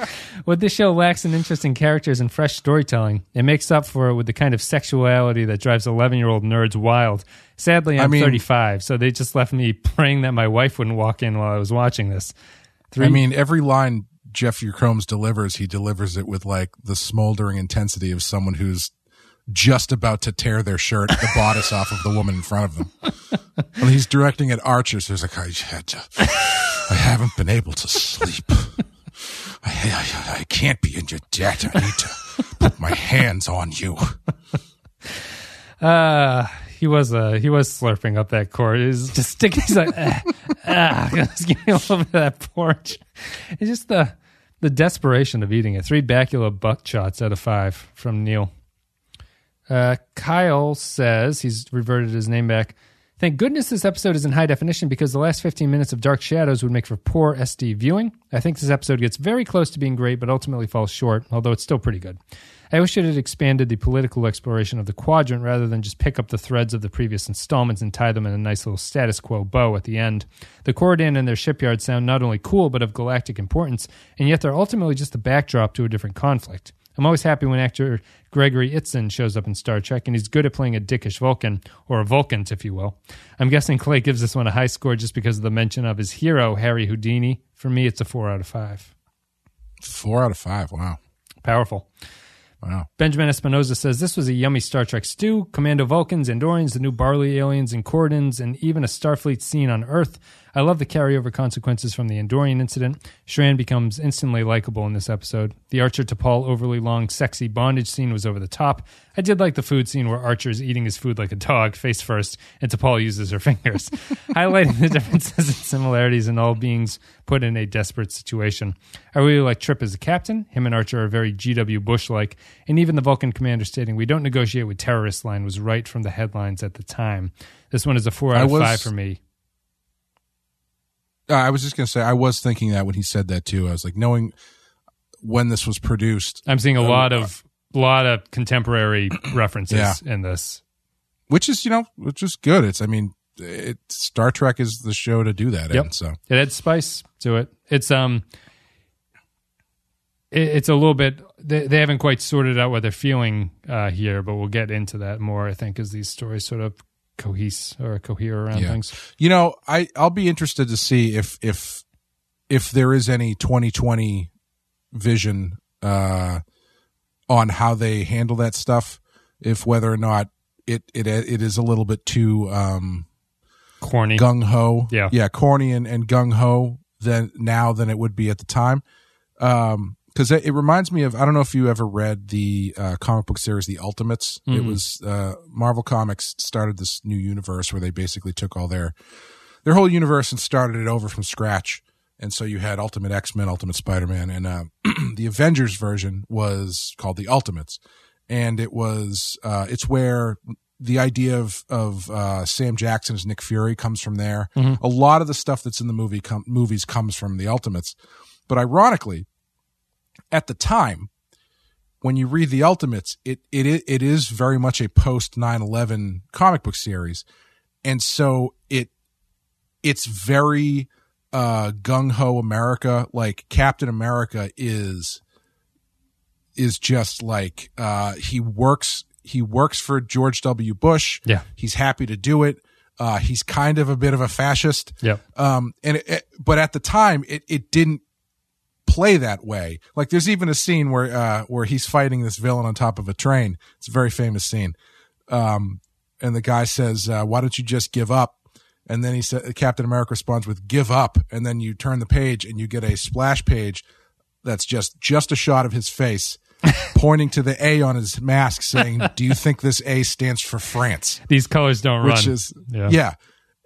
<laughs> What this show lacks in interesting characters and fresh storytelling, it makes up for it with the kind of sexuality that drives 11 year old nerds wild. Sadly, I'm I mean- 35, so they just left me praying that my wife wouldn't walk in while I was watching this. Three, I mean, every line Jeffrey Combs delivers, he delivers it with like the smoldering intensity of someone who's just about to tear their shirt, the bodice off of the woman in front of them. <laughs> when he's directing at Archer, so he's like, I, had to, I haven't been able to sleep. I, I, I can't be in your debt. I need to put my hands on you. Uh he was uh he was slurping up that cord. He's just sticking. He's like, ah, ah, just a little bit of that porch. It's just the the desperation of eating it. Three Bakula buck shots out of five from Neil. Uh, Kyle says he's reverted his name back. Thank goodness this episode is in high definition because the last 15 minutes of Dark Shadows would make for poor SD viewing. I think this episode gets very close to being great, but ultimately falls short, although it's still pretty good. I wish it had expanded the political exploration of the quadrant rather than just pick up the threads of the previous installments and tie them in a nice little status quo bow at the end. The Coridan and their shipyard sound not only cool, but of galactic importance, and yet they're ultimately just the backdrop to a different conflict. I'm always happy when actor Gregory Itzin shows up in Star Trek, and he's good at playing a dickish Vulcan, or a Vulcans, if you will. I'm guessing Clay gives this one a high score just because of the mention of his hero, Harry Houdini. For me, it's a four out of five. Four out of five. Wow. Powerful. Wow. Benjamin Espinoza says this was a yummy Star Trek stew. Commando Vulcans, Andorians, the new Barley aliens, and Cordons, and even a Starfleet scene on Earth. I love the carryover consequences from the Andorian incident. Shran becomes instantly likable in this episode. The Archer T'Pol overly long, sexy bondage scene was over the top. I did like the food scene where Archer is eating his food like a dog, face first, and T'Pol uses her <laughs> fingers, <laughs> highlighting the differences and similarities in all beings put in a desperate situation. I really like Trip as a captain. Him and Archer are very G.W. Bush like, and even the Vulcan commander stating, We don't negotiate with terrorists line was right from the headlines at the time. This one is a four out of was- five for me. Uh, I was just going to say, I was thinking that when he said that too. I was like, knowing when this was produced, I'm seeing a lot of lot of contemporary <clears throat> references Yeah. in this. which is, you know, which is good. It's, I mean, it, Star Trek is the show to do that Yep. in. So, It had spice to it. It's um, it, it's a little bit. They, they haven't quite sorted out what they're feeling uh, here, but we'll get into that more. I think as these stories sort of cohese or cohere around Yeah. things. you know, I, I'll be interested to see if, if, if there is any 2020 vision, uh, on how they handle that stuff, if whether or not it, it, it is a little bit too, um, Corny. gung ho. Yeah. yeah, corny and, and gung ho than now than it would be at the time. Um, because it, it reminds me of I don't know if you ever read the uh, comic book series The Ultimates. It was uh, Marvel Comics started this new universe where they basically took all their their whole universe and started it over from scratch. And so you had Ultimate X Men, Ultimate Spider Man, and uh, <clears throat> the Avengers version was called the Ultimates, and it was uh, it's where the idea of of uh, Sam Jackson as Nick Fury comes from there. A lot of the stuff that's in the movie com- movies comes from the Ultimates, but ironically, at the time when you read the Ultimates, it it it is very much a post 9/11 comic book series, and so it it's very uh gung ho America. Like Captain America is is just like uh he works he works for George W. Bush. Yeah. He's happy to do it. Uh he's kind of a bit of a fascist. Yeah. Um and it, it- but at the time it it didn't play that way. Like there's even a scene where uh where he's fighting this villain on top of a train. It's a very famous scene. Um and the guy says, uh, "Why don't you just give up?" And then he said, Captain America responds with "Give up," and then you turn the page and you get a splash page that's just just a shot of his face <laughs> pointing to the A on his mask, saying, "Do you think this A stands for France?" These colors don't Which run. is Yeah. yeah.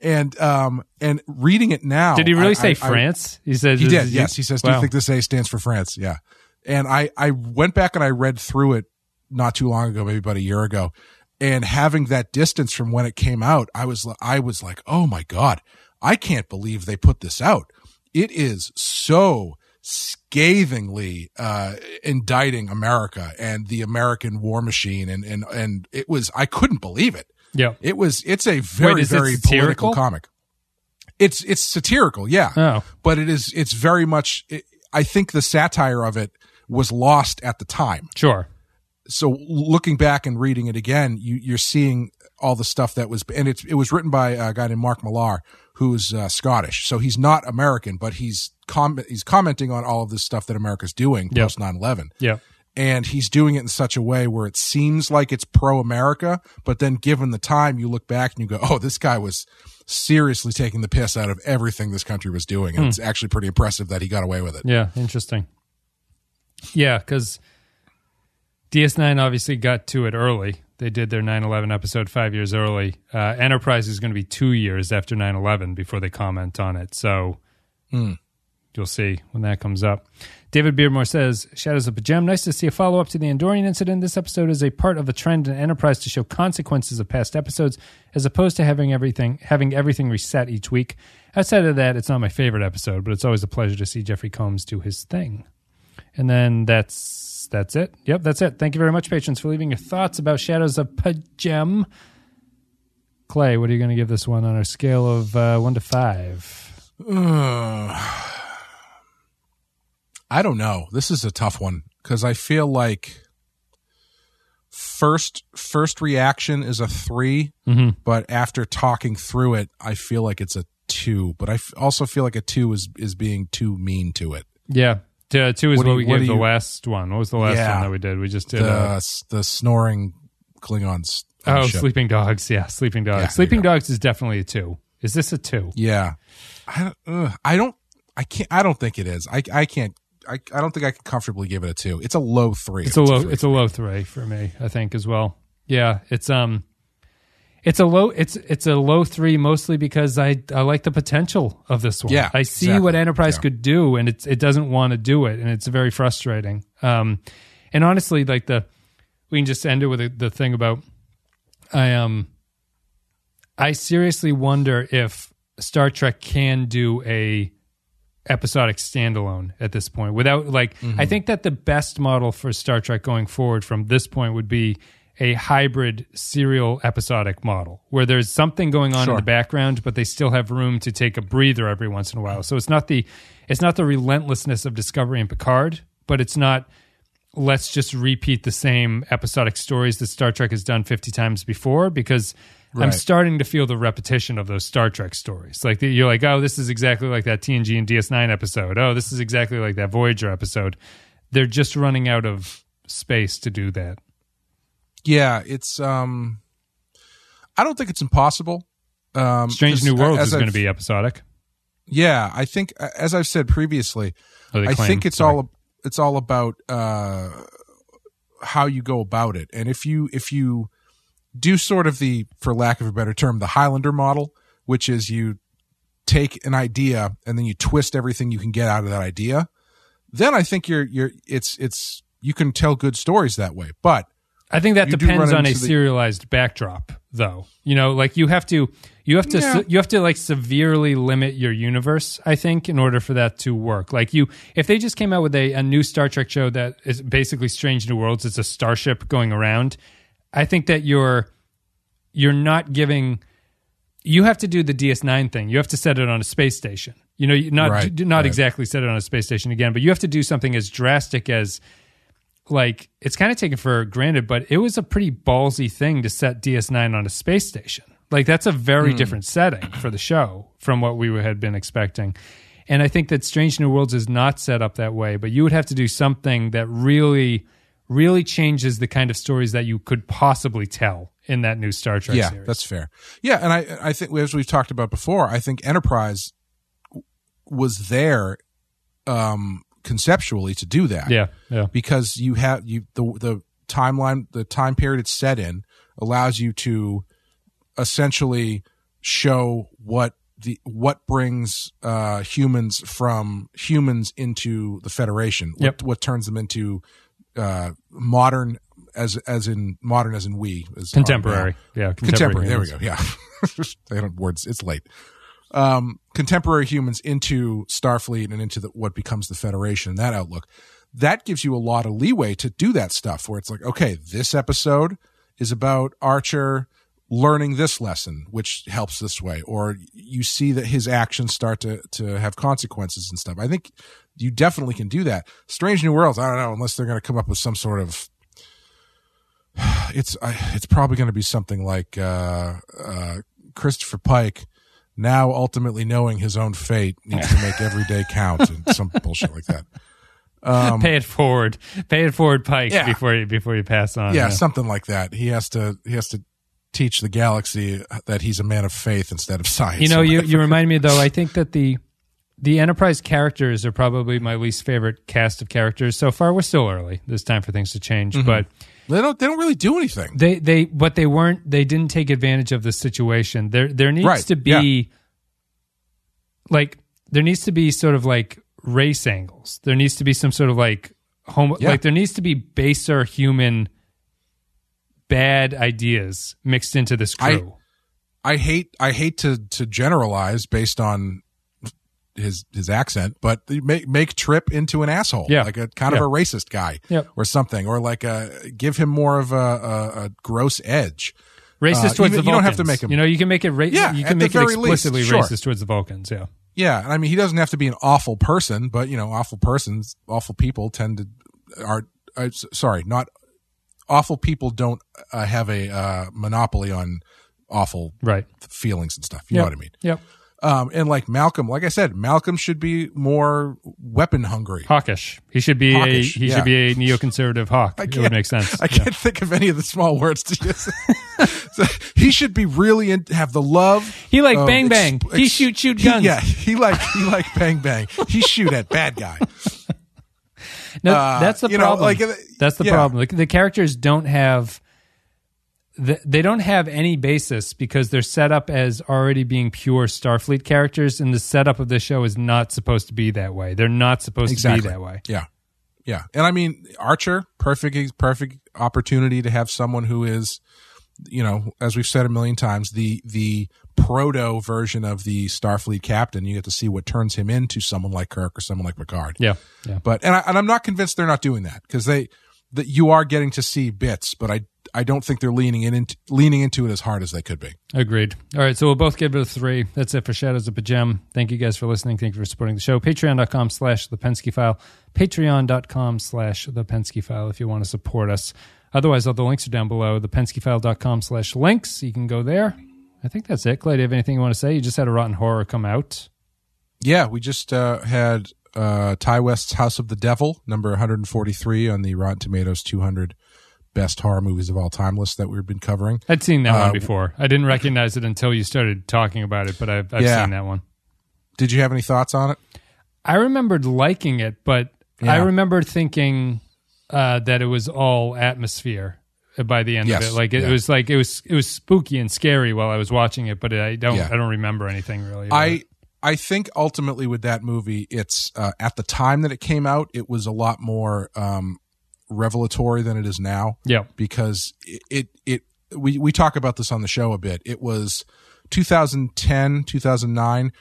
And um and reading it now, Did he really I- say I- I- France? he said he did. Yes, he says, "Do you think this A stands for France?" Yeah. And I I went back and I read through it not too long ago, maybe about a year ago, and having that distance from when it came out, I was I was like, "Oh my god, I can't believe they put this out." It is so scathingly uh indicting America and the American war machine and and and it was I couldn't believe it. Yeah. It was it's a very is it very political comic. It's it's satirical, yeah Oh. but it is it's very much it, i think the satire of it was lost at the time Sure. so looking back and reading it again you you're seeing all the stuff that was and it's it was written by a guy named mark millar who's uh, Scottish. So he's not American, but he's com- he's commenting on all of this stuff that America's doing Yep. post 9/11 Yeah. And he's doing it in such a way where it seems like it's pro America, but then given the time, you look back and you go, "Oh, this guy was seriously taking the piss out of everything this country was doing," and it's actually pretty impressive that he got away with it. Yeah, interesting. Yeah, because DS9 obviously got to it early. They did their 9 11 episode five years early. Uh, Enterprise is going to be two years after 9 11 before they comment on it. So you'll see when that comes up. David Beardmore says Shadows of a Gem. Nice to see a follow up to the Andorian incident. This episode is a part of a trend in Enterprise to show consequences of past episodes, as opposed to having everything having everything reset each week. Outside of that, it's not my favorite episode, but it's always a pleasure to see Jeffrey Combs do his thing. And then that's that's it. Yep, that's it. Thank you very much, patrons, for leaving your thoughts about Shadows of P'Jem. Clay, what are you going to give this one on our scale of uh, one to five? I don't know. This is a tough one because I feel like first first reaction is a 3 but after talking through it, I feel like it's a two. But I f- also feel like a two is is being too mean to it. Yeah, T- two is What what, do we you- what gave the you- last one. What was the last Yeah. one that we did? We just did. The uh, the snoring Klingons. oh, ship. Sleeping Dogs. Yeah, Sleeping Dogs. Yeah, sleeping. Dogs is definitely a two. Is this a two? Yeah, I don't- uh, I don't I can't I don't think it is. I I can't. I, I don't think I can comfortably give it a two. It's a low three. It's a low. three. It's a low three for me. I think as well. Yeah, it's um, it's a low. It's it's a low three mostly because I I like the potential of this one. Yeah, I see exactly. what Enterprise Yeah. could do, and it's it doesn't want to do it, and it's very frustrating. Um, and honestly, like the we can just end it with the, the thing about I um, I seriously wonder if Star Trek can do a episodic standalone at this point without like Mm-hmm. I think that the best model for Star Trek going forward from this point would be a hybrid serial episodic model where there's something going on in the background but they still have room to take a breather every once in a while. So it's not the it's not the relentlessness of Discovery and Picard, but it's not let's just repeat the same episodic stories that Star Trek has done 50 times before because I'm starting to feel the repetition of those Star Trek stories. Like you're like, oh, this is exactly like that TNG and DS9 episode. Oh, this is exactly like that Voyager episode. They're just running out of space to do that. Yeah, it's um I don't think it's impossible. Um Strange New Worlds is going to be episodic. Yeah, I think as I've said previously, they I think it's sorry. all it's all about uh how you go about it. And if you if you do sort of the for lack of a better term, the Highlander model, which is you take an idea and then you twist everything you can get out of that idea, then I think you're you're it's it's you can tell good stories that way. But I think that depends on a the- serialized backdrop, though. You know, like you have to, you have to, Yeah. you have to like severely limit your universe. I think in order for that to work. Like you, if they just came out with a, a new Star Trek show that is basically Strange New Worlds, it's a starship going around. I think that you're, you're not giving. You have to do the DS9 thing. You have to set it on a space station. You know, not Right, not right. exactly set it on a space station again, but you have to do something as drastic as like it's kind of taken for granted, but it was a pretty ballsy thing to set DS9 on a space station. Like that's a very Hmm. different setting for the show from what we had been expecting. And I think that Strange New Worlds is not set up that way, but you would have to do something that really, really changes the kind of stories that you could possibly tell in that new Star Trek yeah, series. that's fair. Yeah, and I I think as we've talked about before, I think Enterprise was there um conceptually to do that. yeah, yeah, because you have you the the timeline the time period it's set in allows you to essentially show what the what brings uh humans from humans into the federation what, Yep. what turns them into uh modern as as in modern as in we as contemporary. Yeah, contemporary. There we go. Yeah, <laughs> they don't words. It's late. Um, contemporary humans into Starfleet and into the, what becomes the Federation. And that outlook that gives you a lot of leeway to do that stuff. Where it's like, okay, this episode is about Archer learning this lesson, which helps this way, or you see that his actions start to to have consequences and stuff. I think you definitely can do that. Strange New Worlds. I don't know unless they're going to come up with some sort of <sighs> it's I it's probably going to be something like uh, uh, Christopher Pike now ultimately knowing his own fate needs to make every day count and some <laughs> bullshit like that. pay it forward. Pay it forward, Pike, Um, Yeah. before you before you pass on. yeah, something like that. He has to he has to teach the galaxy that he's a man of faith instead of science. You know, <laughs> you you remind me though. I think that the the Enterprise characters are probably my least favorite cast of characters so far. We're still early. There's time for things to change, Mm-hmm. but they don't they don't really do anything. they they but they weren't. They didn't take advantage of the situation. There there needs Right, to be like there needs to be sort of like race angles. There needs to be some sort of like home Yeah. like there needs to be baser human bad ideas mixed into this crew. I hate I hate to to generalize based on his his accent, but make make Trip into an asshole, Yeah. like a kind Yeah. of a racist guy, Yep. or something, or like a give him more of a, a, a gross edge. racist Uh, towards even- the Vulcans. you don't have to make him- You know, you can make it. Ra- Yeah, you can make it very least, explicitly sure. racist towards the Vulcans. Yeah, Yeah, I mean he doesn't have to be an awful person, but you know, awful persons, awful people tend to are uh, sorry, not awful people don't uh, have a uh, monopoly on awful right. feelings and stuff. You know what I mean? Yep. Um, and like Malcolm, like I said, Malcolm should be more weapon hungry. Hawkish. He should be Hawkish, a he yeah. should be a neoconservative hawk. <laughs> It would make sense. I can't think of any of the small words to use. <laughs> <laughs> So he should be really in, have the love. He like of bang bang. he ex- shoot shoot he- guns. yeah, he like he like bang bang. He shoot at bad guy. No, Uh, that's the you know, problem. like, uh, that's the yeah. problem. Like, the characters don't have. They don't have any basis because they're set up as already being pure Starfleet characters, and the setup of the show is not supposed to be that way. They're not supposed Exactly to be that way. Yeah, yeah. And I mean, Archer, perfect, perfect opportunity to have someone who is, you know, as we've said a million times, the the proto version of the Starfleet captain. You get to see what turns him into someone like Kirk or someone like Picard. Yeah, yeah. But and I, and I'm not convinced they're not doing that because they that you are getting to see bits, but I I don't think they're leaning in into, leaning into it as hard as they could be. Agreed. All right, so we'll both give it a three. That's it for Shadows of P'Jem. Thank you guys for listening. Thank you for supporting the show. Patreon.com slash the Pensky file. Patreon.com slash the Pensky file if you want to support us. Otherwise, all the links are down below. The ThePenskyFile.com slash links. You can go there. I think that's it. Clay, do you have anything you want to say? You just had a Rotten Horror come out. Yeah, we just uh, had uh, Ti West's House of the Devil, number 143 on the Rotten Tomatoes 200 best horror movies of all time list that we've been covering. I'd seen that Uh, one before. I didn't recognize it until you started talking about it, but I've, I've Yeah. seen that one. Did you have any thoughts on it? I remembered liking it, but I remember thinking uh, that it was all atmosphere by the end Yes, of it. Like it yeah. was like it was it was spooky and scary while I was watching it, but I don't Yeah. I don't remember anything really. I it. I think ultimately with that movie, it's uh, at the time that it came out, it was a lot more um, revelatory than it is now. yeah because it, it it we we talk about this on the show a bit. It was 2010, 2009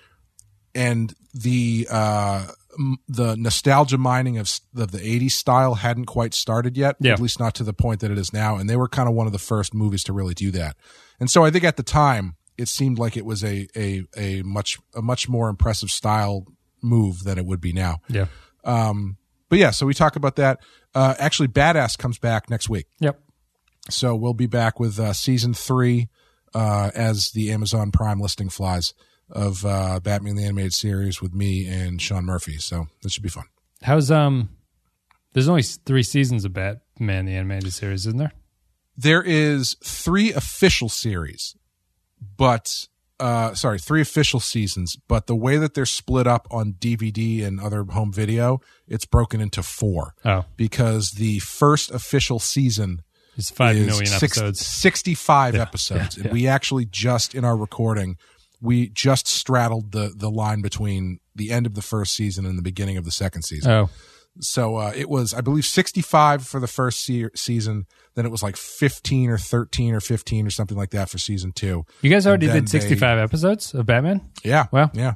and the uh m- the nostalgia mining of, of the 80s style hadn't quite started yet, Yeah. at least not to the point that it is now, and they were kind of one of the first movies to really do that. And so I think at the time it seemed like it was a a a much a much more impressive style move than it would be now. yeah Um but yeah, so we talk about that. Uh actually Badass comes back next week. yep So we'll be back with uh, season three uh, as the Amazon Prime listing flies of uh, Batman the Animated Series with me and Sean Murphy. So this should be fun. how's um there's only three seasons of Batman the animated series, isn't there? There is three official series, but uh, sorry, three official seasons. But the way that they're split up on DVD and other home video, it's broken into four Oh, because the first official season it's five is million six- episodes. 65 episodes. <laughs> yeah, and we actually just in our recording, we just straddled the the line between the end of the first season and the beginning of the second season. Oh, so uh, it was, I believe, 65 for the first se- season. Then it was like 15 or 13 or 15 or something like that for season two. you guys already did sixty five episodes of Batman. Yeah. Well, Yeah.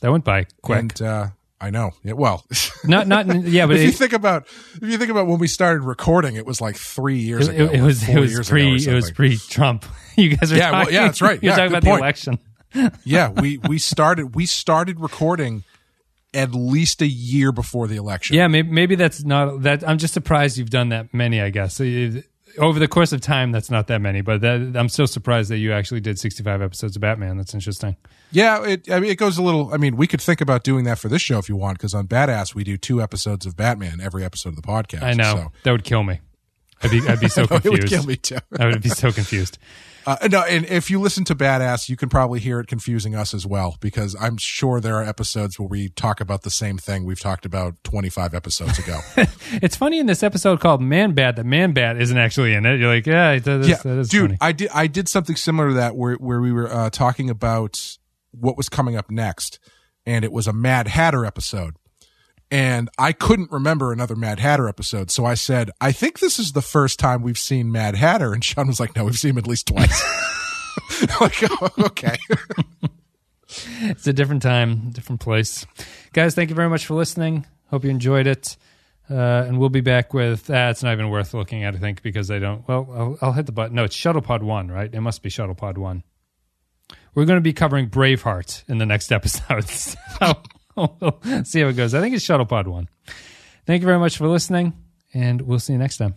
That went by quick. And uh, I know. Yeah, well, <laughs> not not yeah, but if you think about if you think about when we started recording, it was like three years it, ago. it was it was pre it was pre Trump. <laughs> You guys are Yeah, well, talking, yeah, that's right. <laughs> You're Yeah, talking about point. the election. Yeah, we we started we started recording at least a year before the election. Yeah, maybe, maybe that's not that. I'm just surprised you've done that many. I guess over the course of time, that's not that many. But that, I'm still surprised that you actually did 65 episodes of Batman. That's interesting. Yeah, it, I mean, it goes a little. I mean, we could think about doing that for this show if you want, because on Badass we do two episodes of Batman every episode of the podcast. I know So. that would kill me. I'd be I'd be so No, <laughs> it confused. would kill me too. I would be so confused. <laughs> Uh, no, and if you listen to Badass, you can probably hear it confusing us as well, because I'm sure there are episodes where we talk about the same thing we've talked about 25 episodes ago. <laughs> It's funny in this episode called Man Bat that Man Bat isn't actually in it. You're like, yeah, that is, yeah, that is dude, funny. I did I did something similar to that where where we were uh, talking about what was coming up next, and it was a Mad Hatter episode, and I couldn't remember another Mad Hatter episode, so I said, I think this is the first time we've seen Mad Hatter, and Sean was like, No, we've seen him at least twice. <laughs> <laughs> like, oh, okay. <laughs> It's a different time, different place. Guys, thank you very much for listening. Hope you enjoyed it. Uh, and we'll be back with, uh, it's not even worth looking at, I think, because I don't, well, I'll, I'll hit the button. No, it's Shuttlepod 1, right? It must be Shuttlepod 1. We're going to be covering Braveheart in the next episode. So <laughs> see how it goes. I think it's Shuttlepod 1. Thank you very much for listening, and we'll see you next time.